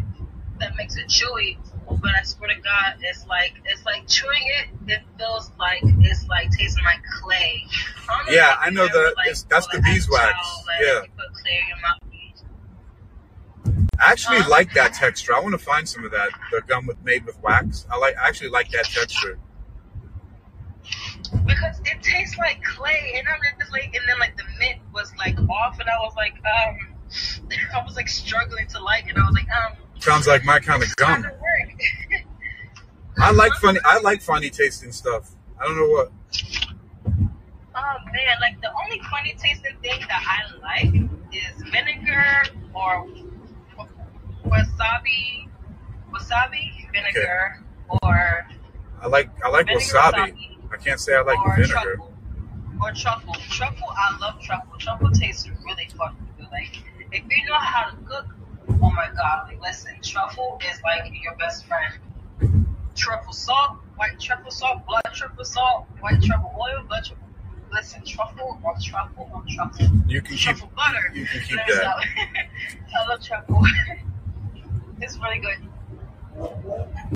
that makes it chewy. But I swear to God, it's like it's like chewing it. It feels like it's like tasting like clay. I Yeah, I know the- like, that's the to beeswax. Like, Yeah. You put clay in your mouth. I actually Huh? like that texture. I want to find some of that. The gum with made with wax. I like. I actually like that texture. because it tastes like clay, and I'm just like, and then like the mint was like off, and I was like, um, I was like struggling to like and I was like, um, Sounds like my kind of gum. not gonna work. I like funny. I like funny tasting stuff. I don't know what. Oh man, like the only funny tasting thing that I like is vinegar or wasabi, wasabi vinegar or I like. I like vinegar wasabi. I can't say I like or vinegar. truffle or truffle. Truffle, I love truffle. Truffle tastes really fucking good. Like if you know how to cook, oh my god, like listen, truffle is like your best friend. Truffle salt, white truffle salt, blood truffle salt, white truffle oil, blood truffle. Listen, truffle on truffle on truffle. You can keep. Truffle butter. You can keep that. I love truffle. it's really good.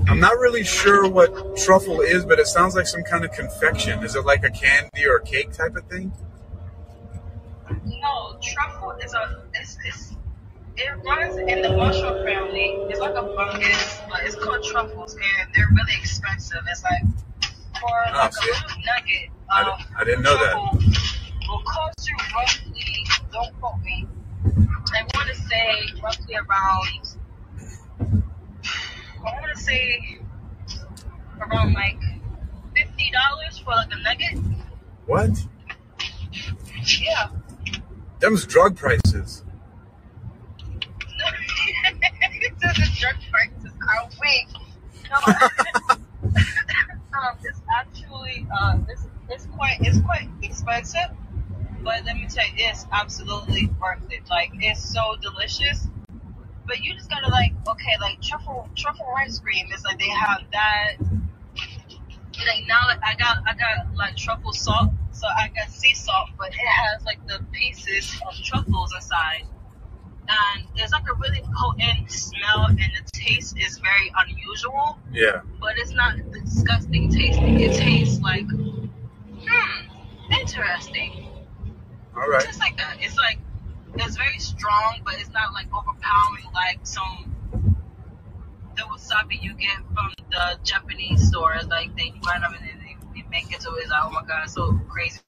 I'm not really sure what truffle is, but it sounds like some kind of confection. Is it like a candy or a cake type of thing? No, truffle is a it's, it's it runs in the mushroom family. It's like a fungus, but it's called truffles, and they're really expensive. It's like for Oh, like a little nugget. I di- um, I didn't know that. truffle Will cost you roughly. Don't quote me. I want to say roughly around. I want to say around like fifty dollars for like a nugget. What? Yeah. Them's drug prices. The drug prices are weak. No, um, it's actually uh, it's, it's quite it's quite expensive, but let me tell you, it's absolutely worth it. Like it's so delicious. But you just gotta like okay, like truffle truffle ice cream is like they have that. Like now I got I got like truffle salt, so I got sea salt, but it has like the pieces of truffles inside and there's like a really potent smell and the taste is very unusual. Yeah. but it's not disgusting tasting it tastes like hmm interesting. All right. just like that. It's like it's very strong but it's not like overpowering like some the wasabi you get from the japanese stores like they grind them and they, they make it so it's like oh my god so crazy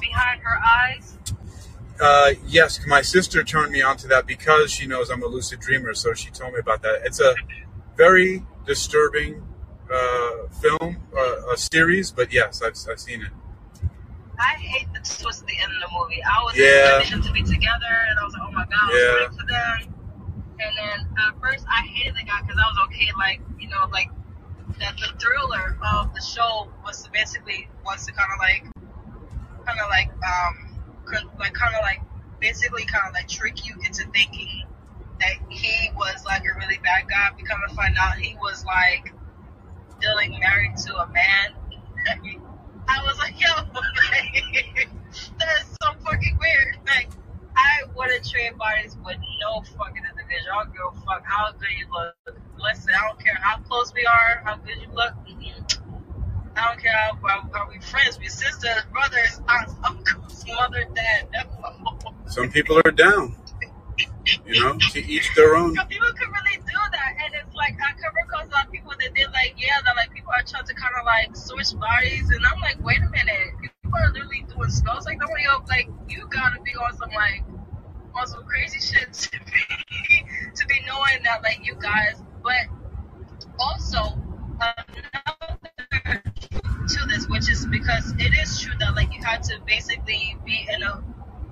behind her eyes? Uh, yes, my sister turned me onto that because she knows I'm a lucid dreamer, so she told me about that. It's a very disturbing uh, film, uh, a series, but yes, I've, I've seen it. I hate the twist at the end of the movie. I was Yeah. expecting them to be together, and I was like, oh my god, I was Yeah. for them. And then at first, I hated the guy because I was okay, like you know, like that the thriller of the show was to basically was to kind of like, kind of like, um, like kind of like basically kind of like trick you into thinking that he was like a really bad guy. We to find out he was like still like married to a man. I was like, yo, that's so fucking weird. Like, I wouldn't trade bodies with no fucking individual. I don't fuck how good you look. Listen, I don't care how close we are, how good you look. Mm-mm. I don't care how, how, how we friends, we sisters, brothers, aunts, uncles, mother, dad. Some people are down. You know, to each their own. So people can really do that, and it's like I come across a lot of people that did like, yeah, that like people are trying to kind of like switch bodies, and I'm like, wait a minute, people are literally doing spells like that. Yo, like you gotta be on some like on some crazy shit to be to be knowing that like you guys, but also another to this, which is because it is true that like you had to basically be in a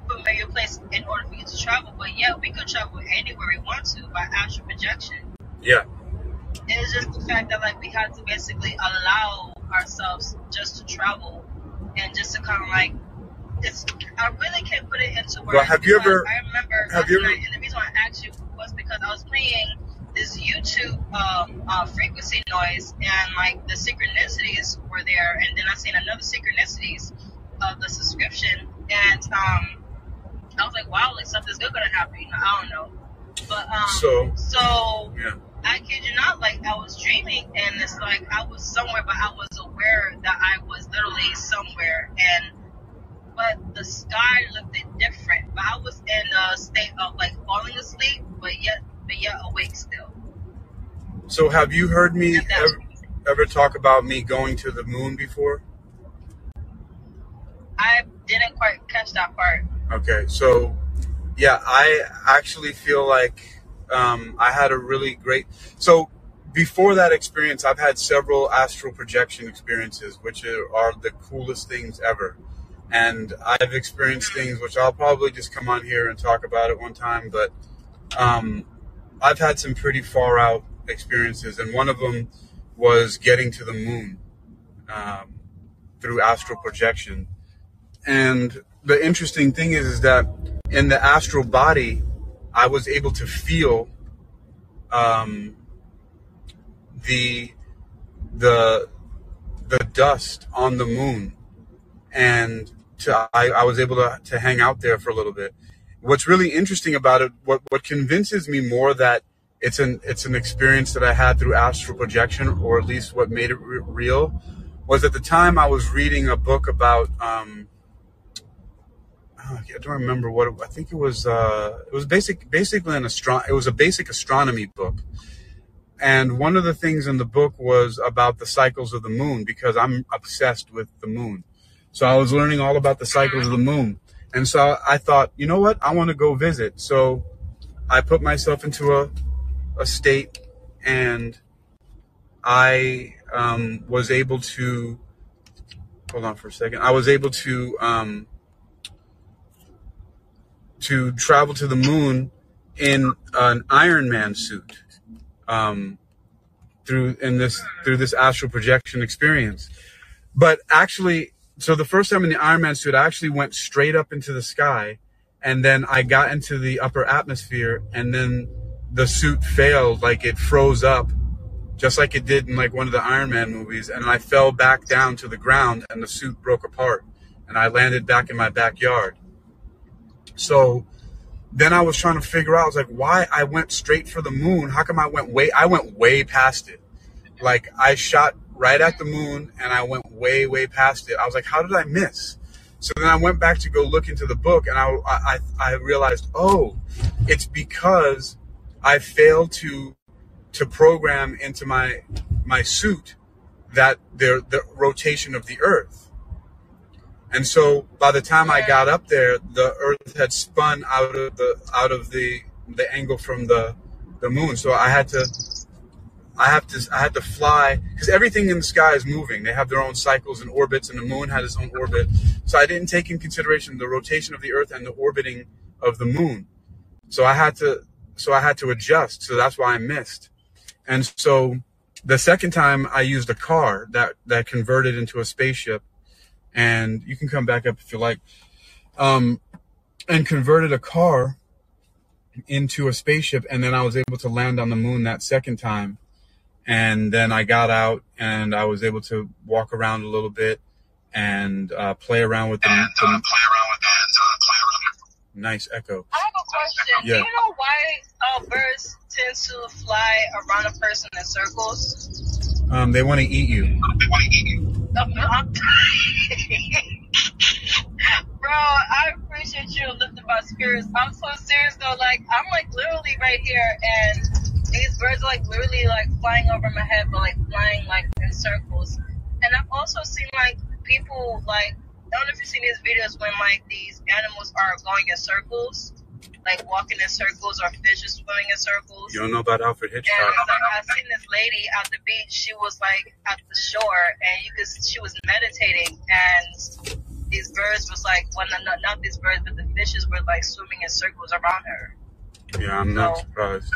familiar place in order for you to travel. But yeah, we could travel anywhere we want to by astral projection. Yeah, It's just the fact that like we had to basically allow ourselves just to travel and just to kind of like. It's, I really can't put it into words. Well, have you ever- I remember have you ever- night, and the reason why I asked you was because I was playing this YouTube um, uh, frequency noise, and like the synchronicities were there, and then I seen another synchronicities of the subscription, and um, I was like, wow, like something's good gonna happen. You know, I don't know, but um, So- so yeah. I kid you not, like I was dreaming, and it's like I was somewhere, but I was aware that I was literally somewhere, and but the sky looked different. But I was in a state of like falling asleep, but yet, but yet awake still. So have you heard me ever, ever talk about me going to the moon before? I didn't quite catch that part. Okay, so yeah, I actually feel like um, I had a really great. So before that experience, I've had several astral projection experiences, which are, are the coolest things ever. And I've experienced things which I'll probably just come on here and talk about at one time, but um, I've had some pretty far out experiences, and one of them was getting to the moon um, through astral projection. And the interesting thing is, is that in the astral body, I was able to feel um, the the the dust on the moon, and to, I, I was able to, to hang out there for a little bit. What's really interesting about it, what what convinces me more that it's an it's an experience that I had through astral projection, or at least what made it re- real, was at the time I was reading a book about. Um, I don't remember what it, I think it was. Uh, it was basic, basically an astro. It was a basic astronomy book, and one of the things in the book was about the cycles of the moon because I'm obsessed with the moon. So I was learning all about the cycles of the moon, and so I thought, you know what, I want to go visit. So I put myself into a a state, and I um, was able to. Hold on for a second. I was able to. Um, to travel to the moon in an Iron Man suit um, through in this through this astral projection experience. But actually, so the first time in the Iron Man suit, I actually went straight up into the sky, and then I got into the upper atmosphere, and then the suit failed, like it froze up, just like it did in like one of the Iron Man movies, and I fell back down to the ground, and the suit broke apart, and I landed back in my backyard. So then I was trying to figure out, I was like, why I went straight for the moon? How come I went way, I went way past it. Like I shot right at the moon and I went way, way past it. I was like, how did I miss? So then I went back to go look into the book and I, I, I realized, oh, it's because I failed to, to program into my, my suit that the, the rotation of the earth. And so by the time I got up there, the Earth had spun out of the out of the the angle from the the moon. So I had to I have to I had to fly because everything in the sky is moving. They have their own cycles and orbits, and the moon had its own orbit. So I didn't take in consideration the rotation of the Earth and the orbiting of the moon. So I had to so I had to adjust. So that's why I missed. And so the second time I used a car that that converted into a spaceship, and you can come back up if you like, um, and converted a car into a spaceship, and then I was able to land on the moon that second time and then I got out and I was able to walk around a little bit and uh, play around with the, and uh, the play around with that. Uh, play around. nice echo. I have a question. Yeah. Do you know why uh, birds tend to fly around a person in circles? Um, they want to eat you. They want to eat you. I'm- Bro, I appreciate you lifting my spirits. I'm so serious though. Like I'm like literally right here, and these birds are like literally like flying over my head, but like flying like in circles. And I've also seen like people like I don't know if you've seen these videos when like these animals are going in circles, like walking in circles, or fish is swimming in circles. You don't know about Alfred Hitchcock? it's like I seen this lady at the beach. She was like at the shore, and you could she was meditating, and these birds was like, well, not, not these birds, but the fishes were like swimming in circles around her. Yeah, I'm not surprised.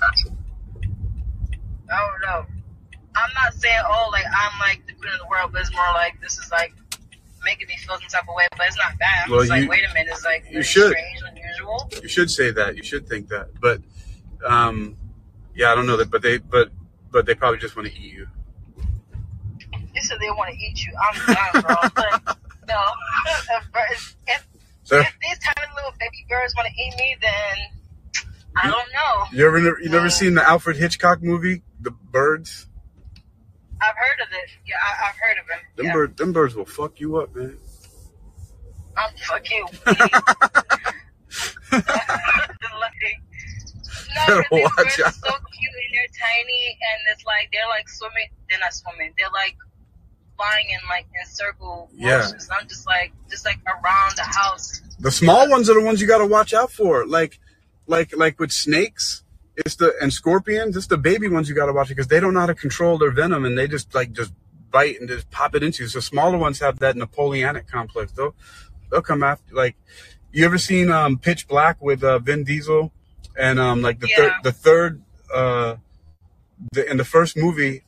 I don't know. I'm not saying oh like I'm like the queen of the world, but it's more like this is like making me feel some type of way, but it's not bad. I'm Well, just like, wait a minute, it's like you should. strange, unusual. You should say that. You should think that. But, um, yeah, I don't know that. But they, but, but they probably just want to eat you. They said they want to eat you. I'm done, bro. But, no, if, if So if these tiny little baby birds want to eat me, then I don't know. you ever, you never seen the Alfred Hitchcock movie, The Birds? I've heard of this. Yeah, I, I've heard of him. Them yeah. bird, them birds will fuck you up, man. I'm fuck you. like, no, Better 'cause these watch birds are out. so cute and they're tiny and it's like they're like swimming. They're not swimming. They're like flying in like in circle Yeah. motions. I'm just like just like around the house. The small ones are the ones you got to watch out for. Like, like, like with snakes, it's the and scorpions. It's the baby ones you got to watch because they don't know how to control their venom and they just like just bite and just pop it into you. So smaller ones have that Napoleonic complex. They'll they'll come after. Like, you ever seen um, Pitch Black with uh, Vin Diesel and um, like the third the third uh, the in the first movie,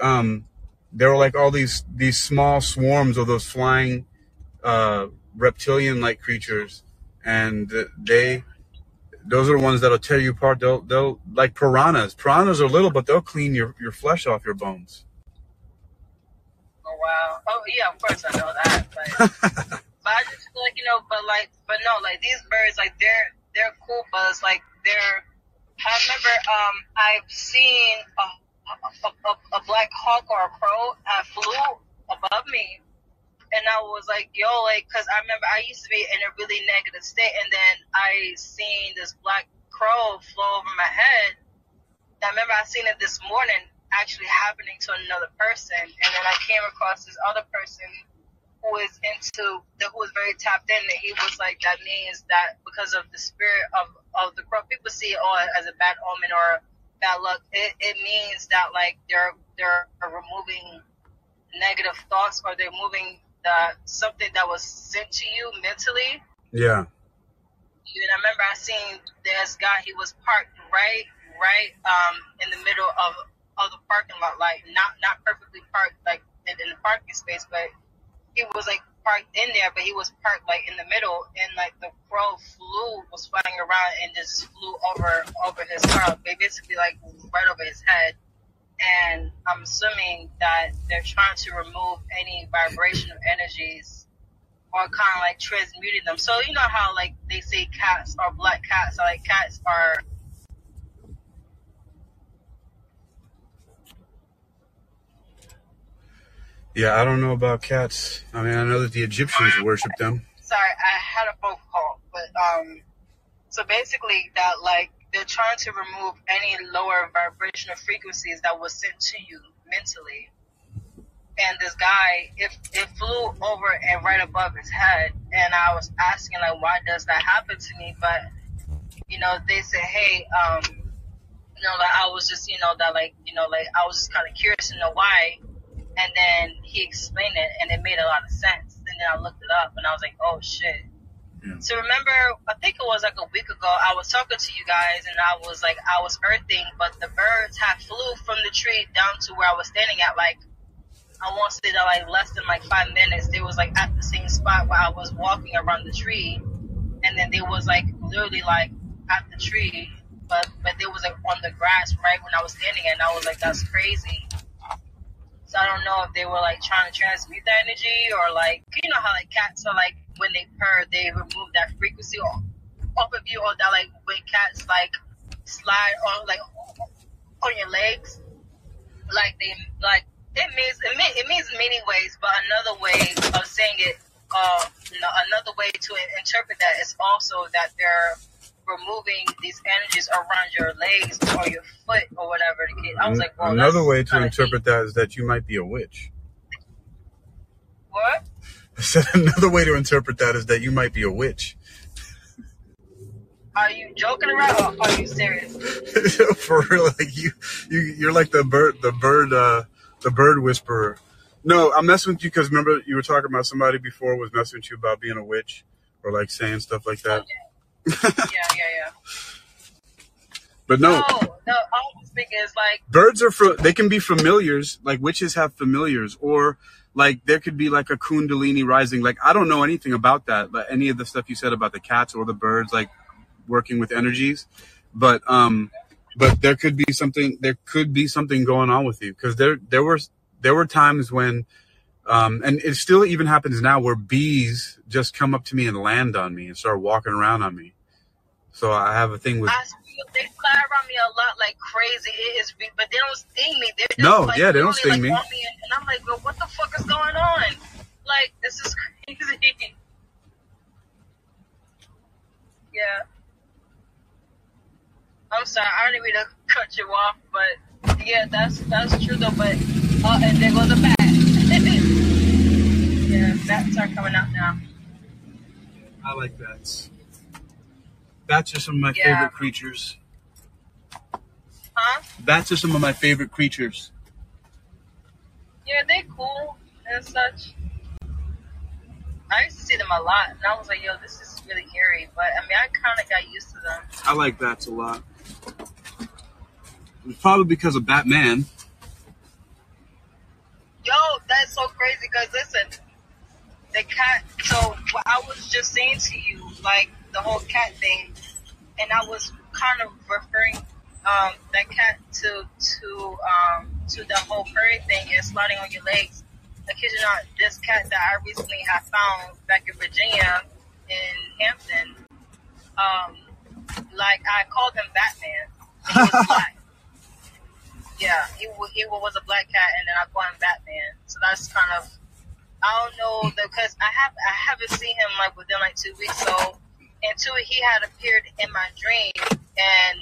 um, there were like all these these small swarms of those flying uh, reptilian like creatures, and they those are the ones that'll tear you apart. They'll they'll like piranhas. Piranhas are little, but they'll clean your your flesh off your bones. Oh wow. Oh yeah, of course I know that. But, but I just feel like you know, but like, but no, like these birds, like they're they're cool, but it's like they're. I remember um I've seen a a, a, a black hawk or a crow uh, flew above me, and I was like, yo, like, cause I remember I used to be in a really negative state, and then I seen this black crow flow over my head. I remember I seen it this morning actually happening to another person, and then I came across this other person who is into that who was very tapped in. And he was like, that means that because of the spirit of of the crow, people see it all as a bad omen or bad luck. It, it means that like they're they're removing negative thoughts or they're moving the something that was sent to you mentally Yeah, and I remember I seen this guy. He was parked right, right um, in the middle of of the parking lot, like not not perfectly parked, like in, in the parking space, but he was like parked in there, but he was parked like in the middle, and like the crow flew, was flying around, and just flew over over his car, ba- basically like right over his head. And I'm assuming that they're trying to remove any vibrational energies or kind of like transmuting them. So you know how like they say cats are black cats, so, like cats are. yeah. I don't know about cats. I mean, I know that the Egyptians worship them. Sorry, I had a phone call, but um, so basically that like they're trying to remove any lower vibrational frequencies that was sent to you mentally, and this guy, it, it flew over and right above his head. And I was asking, like, why does that happen to me? But, you know, they said, hey, um, you know, like, I was just, you know, that, like, you know, like, I was just kind of curious to know why. And then he explained it, and it made a lot of sense. And then I looked it up, and I was like, oh, shit. Yeah. So remember, I think it was like a week ago, I was talking to you guys, and I was like, I was earthing, but the birds had flew from the tree down to where I was standing at, like, I want to say that like less than like five minutes, they was like at the same spot where I was walking around the tree, and then they was like literally like at the tree, but but they was like on the grass right when I was standing, and I was like, that's crazy. So I don't know if they were like trying to transmute that energy or like you know how like cats are like when they purr they remove that frequency off, off of you or that like when cats like slide on like on your legs like they like it means it, mean, it means many ways but another way of saying it uh another way to interpret that is also that they're removing these energies around your legs or your foot or whatever. I was like, well, Another way to interpret that is that you might be a witch. what? I said another way to interpret that is that you might be a witch. Are you joking around or are you serious? For real, like you, you, you're like the bird, the bird, uh, the bird whisperer. No, I'm messing with you because remember you were talking about somebody before was messing with you about being a witch or like saying stuff like that. yeah, yeah, yeah. But no, No, no. I was thinking it's like birds are for they can be familiars like witches have familiars or like there could be like a kundalini rising. Like i don't know anything about that but any of the stuff you said about the cats or the birds like working with energies. But um but there could be something there could be something going on with you. Because there there were there were times when um and it still even happens now where bees just come up to me and land on me and start walking around on me. So i have a thing with they fly around me a lot like crazy. It is, but they don't sting me. They're just No, like, yeah, they don't sting me. like, on me. And I'm like, well, what the fuck is going on? Like, this is crazy. yeah. I'm sorry, I didn't mean to cut you off, but yeah, that's that's true though. But uh, and there goes a bat. yeah, bats are coming out now. i like bats bats are some of my Yeah. favorite creatures Huh? bats are some of my favorite creatures Yeah, they cool and such. I used to see them a lot, and I was like, yo, this is really eerie. But I mean, I kind of got used to them. I like bats a lot. It's probably because of Batman. Yo, that's so crazy because listen, the cat. So what I was just saying to you, like the whole cat thing, and I was kind of referring um, that cat to to um, to the whole furry thing and sliding on your legs. I kid you not, this cat that I recently have found back in Virginia in Hampton, um, like I called him Batman. He was black. Yeah, he he was a black cat, and then I called him Batman. So that's kind of I don't know because I have I haven't seen him like within like two weeks. So and two he had appeared in my dream, and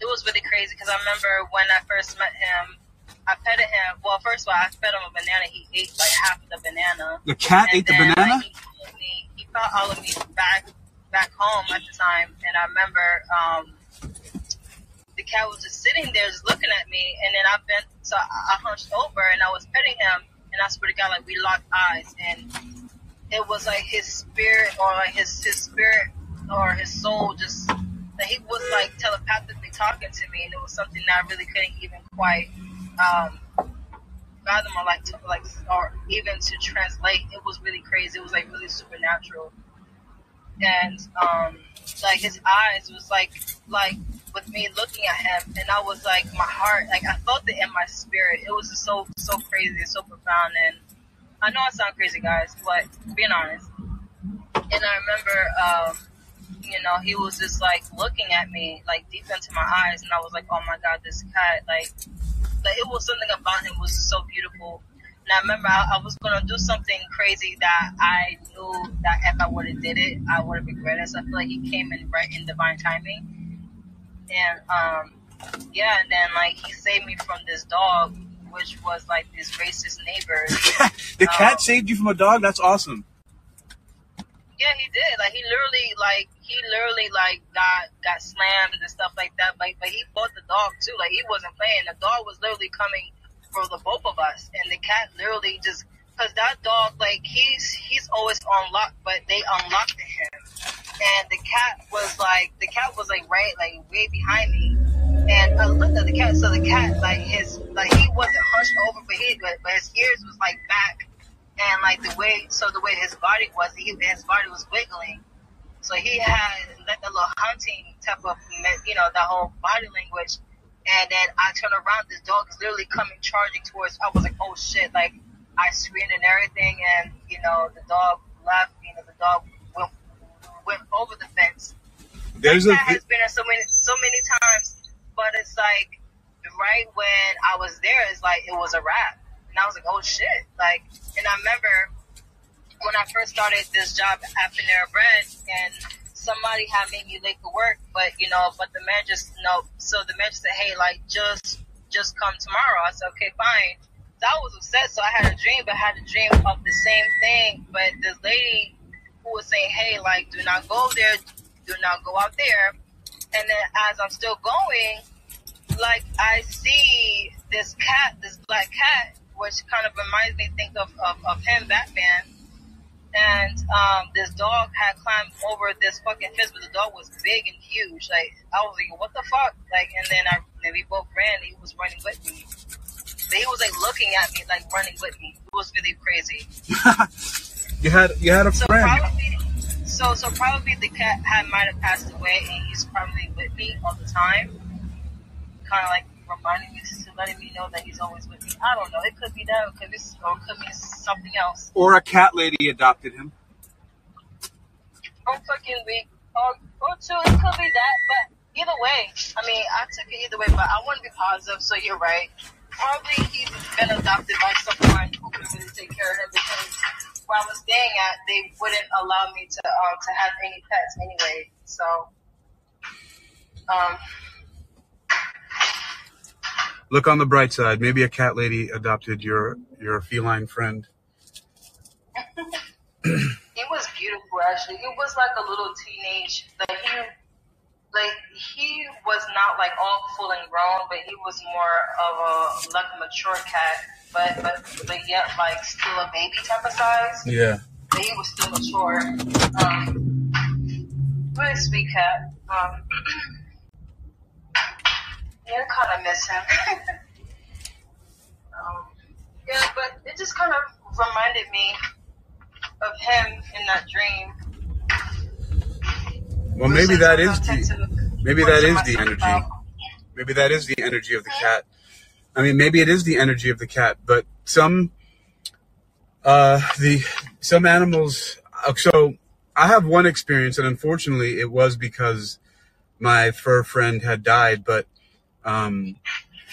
it was really crazy because I remember when I first met him, I petted him. Well, first of all, I fed him a banana. He ate like half of the banana. The cat And ate the banana? Like, he, me, he followed me back back home at the time, and I remember um, the cat was just sitting there, just looking at me, and then I bent, so I, I hunched over, and I was petting him, and I swear to God, like we locked eyes, and it was like his spirit, or like his his spirit, or his soul, just that he was like telepathically talking to me, and it was something I really couldn't even quite um, fathom or like to like or even to translate. It was really crazy. It was like really supernatural. And um like his eyes was like like with me looking at him and I was like my heart like I felt it in my spirit. It was just so so crazy and so profound and I know I sound crazy guys, but being honest. And I remember um you know, he was just like looking at me like deep into my eyes and I was like, Oh my god, this cat like like it was something about him was so beautiful. And I remember I, I was gonna do something crazy that I knew that if I would have did it, I would have regretted. So I feel like he came in right in divine timing. And um, yeah, and then like he saved me from this dog which was like this racist neighbor. the cat Um, saved you from a dog. That's awesome. Yeah, he did. Like he literally, like he literally, like got got slammed and stuff like that. But but he fought the dog too. Like he wasn't playing. The dog was literally coming for the both of us, and the cat literally just because that dog, like he's he's always on lock, but they unlocked him, and the cat was like the cat was like right like way behind me. And uh, I looked at the cat, so the cat, like his, like he wasn't hunched over, but he, but, but his ears was like back, and like the way, so the way his body was, he, his body was wiggling. So he had like the little hunting type of, you know, that whole body language. And then I turned around, this dog is literally coming charging towards. I was like, oh shit! Like I screamed and everything, and you know, the dog left. You know, the dog went went over the fence. There's a That has been there so many so many times, but it's like right when I was there, it's like it was a wrap, and I was like, oh shit! Like, and I remember when I first started this job at Panera Bread, and somebody had made me late for work, but you know, but the man just no. So the man said, hey, like just just come tomorrow. I said, okay, fine. So I was upset, so I had a dream, but I had a dream of the same thing, but this lady who was saying, hey, like, do not go there, do not go out there. And then as I'm still going, like, I see this cat, this black cat, which kind of reminds me, think of, of, of him, Batman. And um, this dog had climbed over this fucking fence, but the dog was big and huge. Like, I was like, what the fuck? Like, and then I, and we both ran, he was running with me. But he was like looking at me, like running with me. It was really crazy. you had you had a So friend. probably, so so probably the cat had might have passed away, and he's probably with me all the time, kind of like reminding me, to letting me know that he's always with me. I don't know. It could be that, or it could be, or it could be something else. Or a cat lady adopted him. I'm fucking weak. Or, or two, it could be that, but either way, I mean, I took it either way, but I want to be positive, so you're right. Probably he's been adopted by someone who can really take care of him because where I was staying at, they wouldn't allow me to um to have any pets anyway. So, um, Look on the bright side. Maybe a cat lady adopted your your feline friend. it was beautiful actually. It was like a little teenage, like he, like he was not like all full and grown, but he was more of a like mature cat, but but but yet like still a baby type of size. Yeah. But he was still mature. Um, really sweet cat. Um, yeah, I kind of miss him. um, yeah, but it just kind of reminded me of him in that dream. Well, maybe that is the maybe that is the energy. Maybe that is the energy of the cat. I mean, maybe it is the energy of the cat, but some uh the some animals uh, so I have one experience and unfortunately it was because my fur friend had died, but um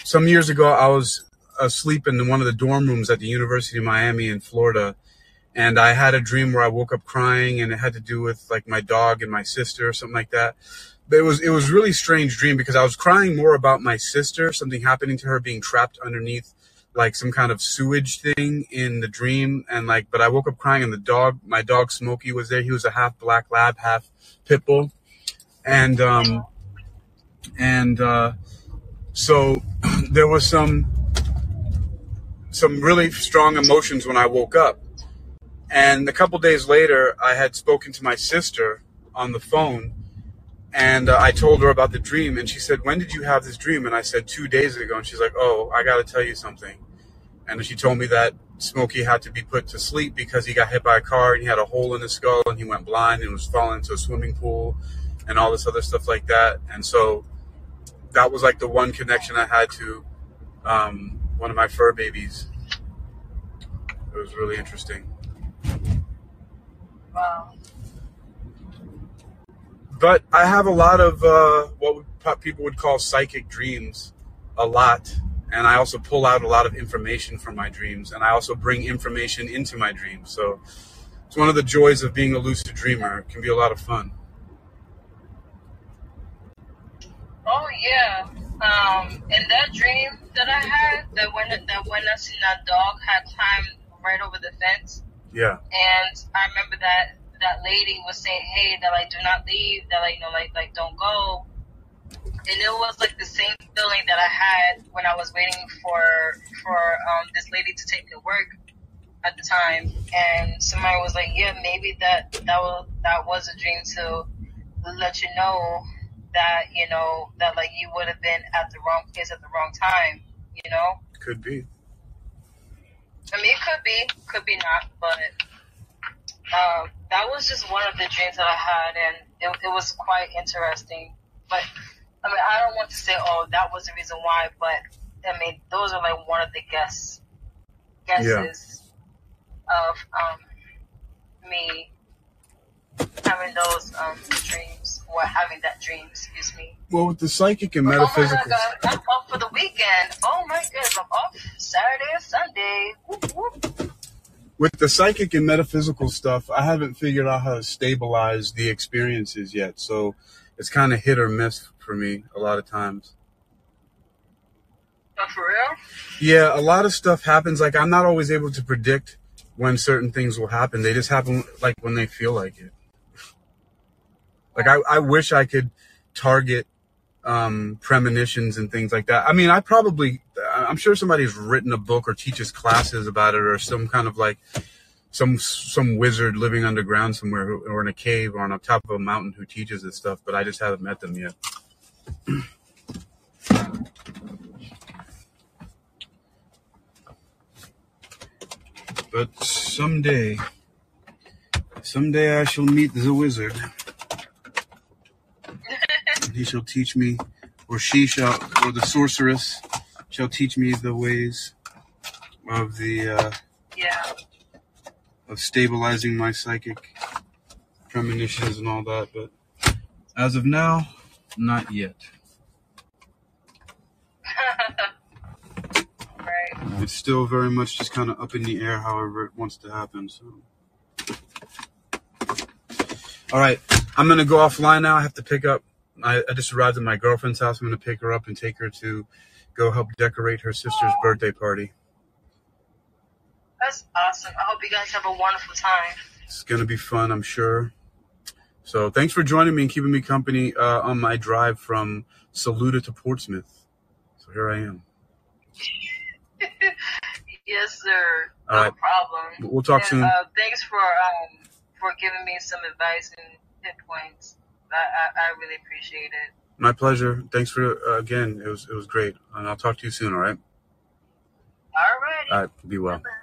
some years ago I was asleep in one of the dorm rooms at the University of Miami in Florida and I had a dream where I woke up crying and it had to do with like my dog and my sister or something like that. But it was it was really strange dream because I was crying more about my sister, something happening to her being trapped underneath like some kind of sewage thing in the dream and like but I woke up crying and the dog my dog Smokey was there. He was a half black lab, half pit bull. And um and uh so there was some some really strong emotions when I woke up. And a couple days later, I had spoken to my sister on the phone, and uh, I told her about the dream. And she said, "When did you have this dream?" And I said, two days ago." And she's like, "Oh, I got to tell you something." And she told me that Smokey had to be put to sleep because he got hit by a car and he had a hole in his skull and he went blind and was falling into a swimming pool and all this other stuff like that. And so that was like the one connection I had to um, one of my fur babies. It was really interesting. Wow. but I have a lot of uh, what people would call psychic dreams, a lot, and I also pull out a lot of information from my dreams, and I also bring information into my dreams. So it's one of the joys of being a lucid dreamer. It can be a lot of fun. Oh yeah. Um, in that dream that I had, that when that when I seen that dog had climbed right over the fence, Yeah. and I remember that that lady was saying, "Hey, that like do not leave, that like you know like like don't go." And it was like the same feeling that I had when I was waiting for for um, this lady to take me to work at the time, and somebody was like, "Yeah, maybe that that was that was a dream to let you know that you know that like you would have been at the wrong place at the wrong time." You know, Could be. I mean, it could be, could be not, but um, that was just one of the dreams that I had, and it, it was quite interesting. But I mean, I don't want to say, oh, that was the reason why, but I mean, those are like one of the guess guesses of um, me having those um, dreams or having that dream. Excuse me. Well, with the psychic and Oh my metaphysical. God, I'm off for the weekend. Oh my goodness, I'm off Saturday and Sunday. Whoop, whoop. with the psychic and metaphysical stuff, I haven't figured out how to stabilize the experiences yet. So it's kind of hit or miss for me a lot of times. Oh, for real? Yeah, a lot of stuff happens. Like I'm not always able to predict when certain things will happen. They just happen like when they feel like it. Like I, I wish I could target um, premonitions and things like that. I mean, I probably, I'm sure somebody's written a book or teaches classes about it, or some kind of like some some wizard living underground somewhere, who, or in a cave, or on top of a mountain who teaches this stuff. But I just haven't met them yet. But someday, someday I shall meet the wizard. He shall teach me, or she shall, or the sorceress shall teach me the ways of the uh, Yeah. of stabilizing my psychic premonitions and all that. But as of now, not yet. right. It's still very much just kind of up in the air, however it wants to happen. So, all right, I'm gonna go offline now. I have to pick up. I, I just arrived at my girlfriend's house. I'm gonna pick her up and take her to go help decorate her sister's birthday party. That's awesome. I hope you guys have a wonderful time. It's gonna be fun, I'm sure. So, thanks for joining me and keeping me company uh, on my drive from Saluda to Portsmouth. So here I am. yes, sir. All no right. problem. We'll talk And, soon. Uh, thanks for um for giving me some advice and hit points. I, I, I really appreciate it. My pleasure. Thanks for uh, again. It was it was great, and I'll talk to you soon. All right. All right. All right. Be well. Bye.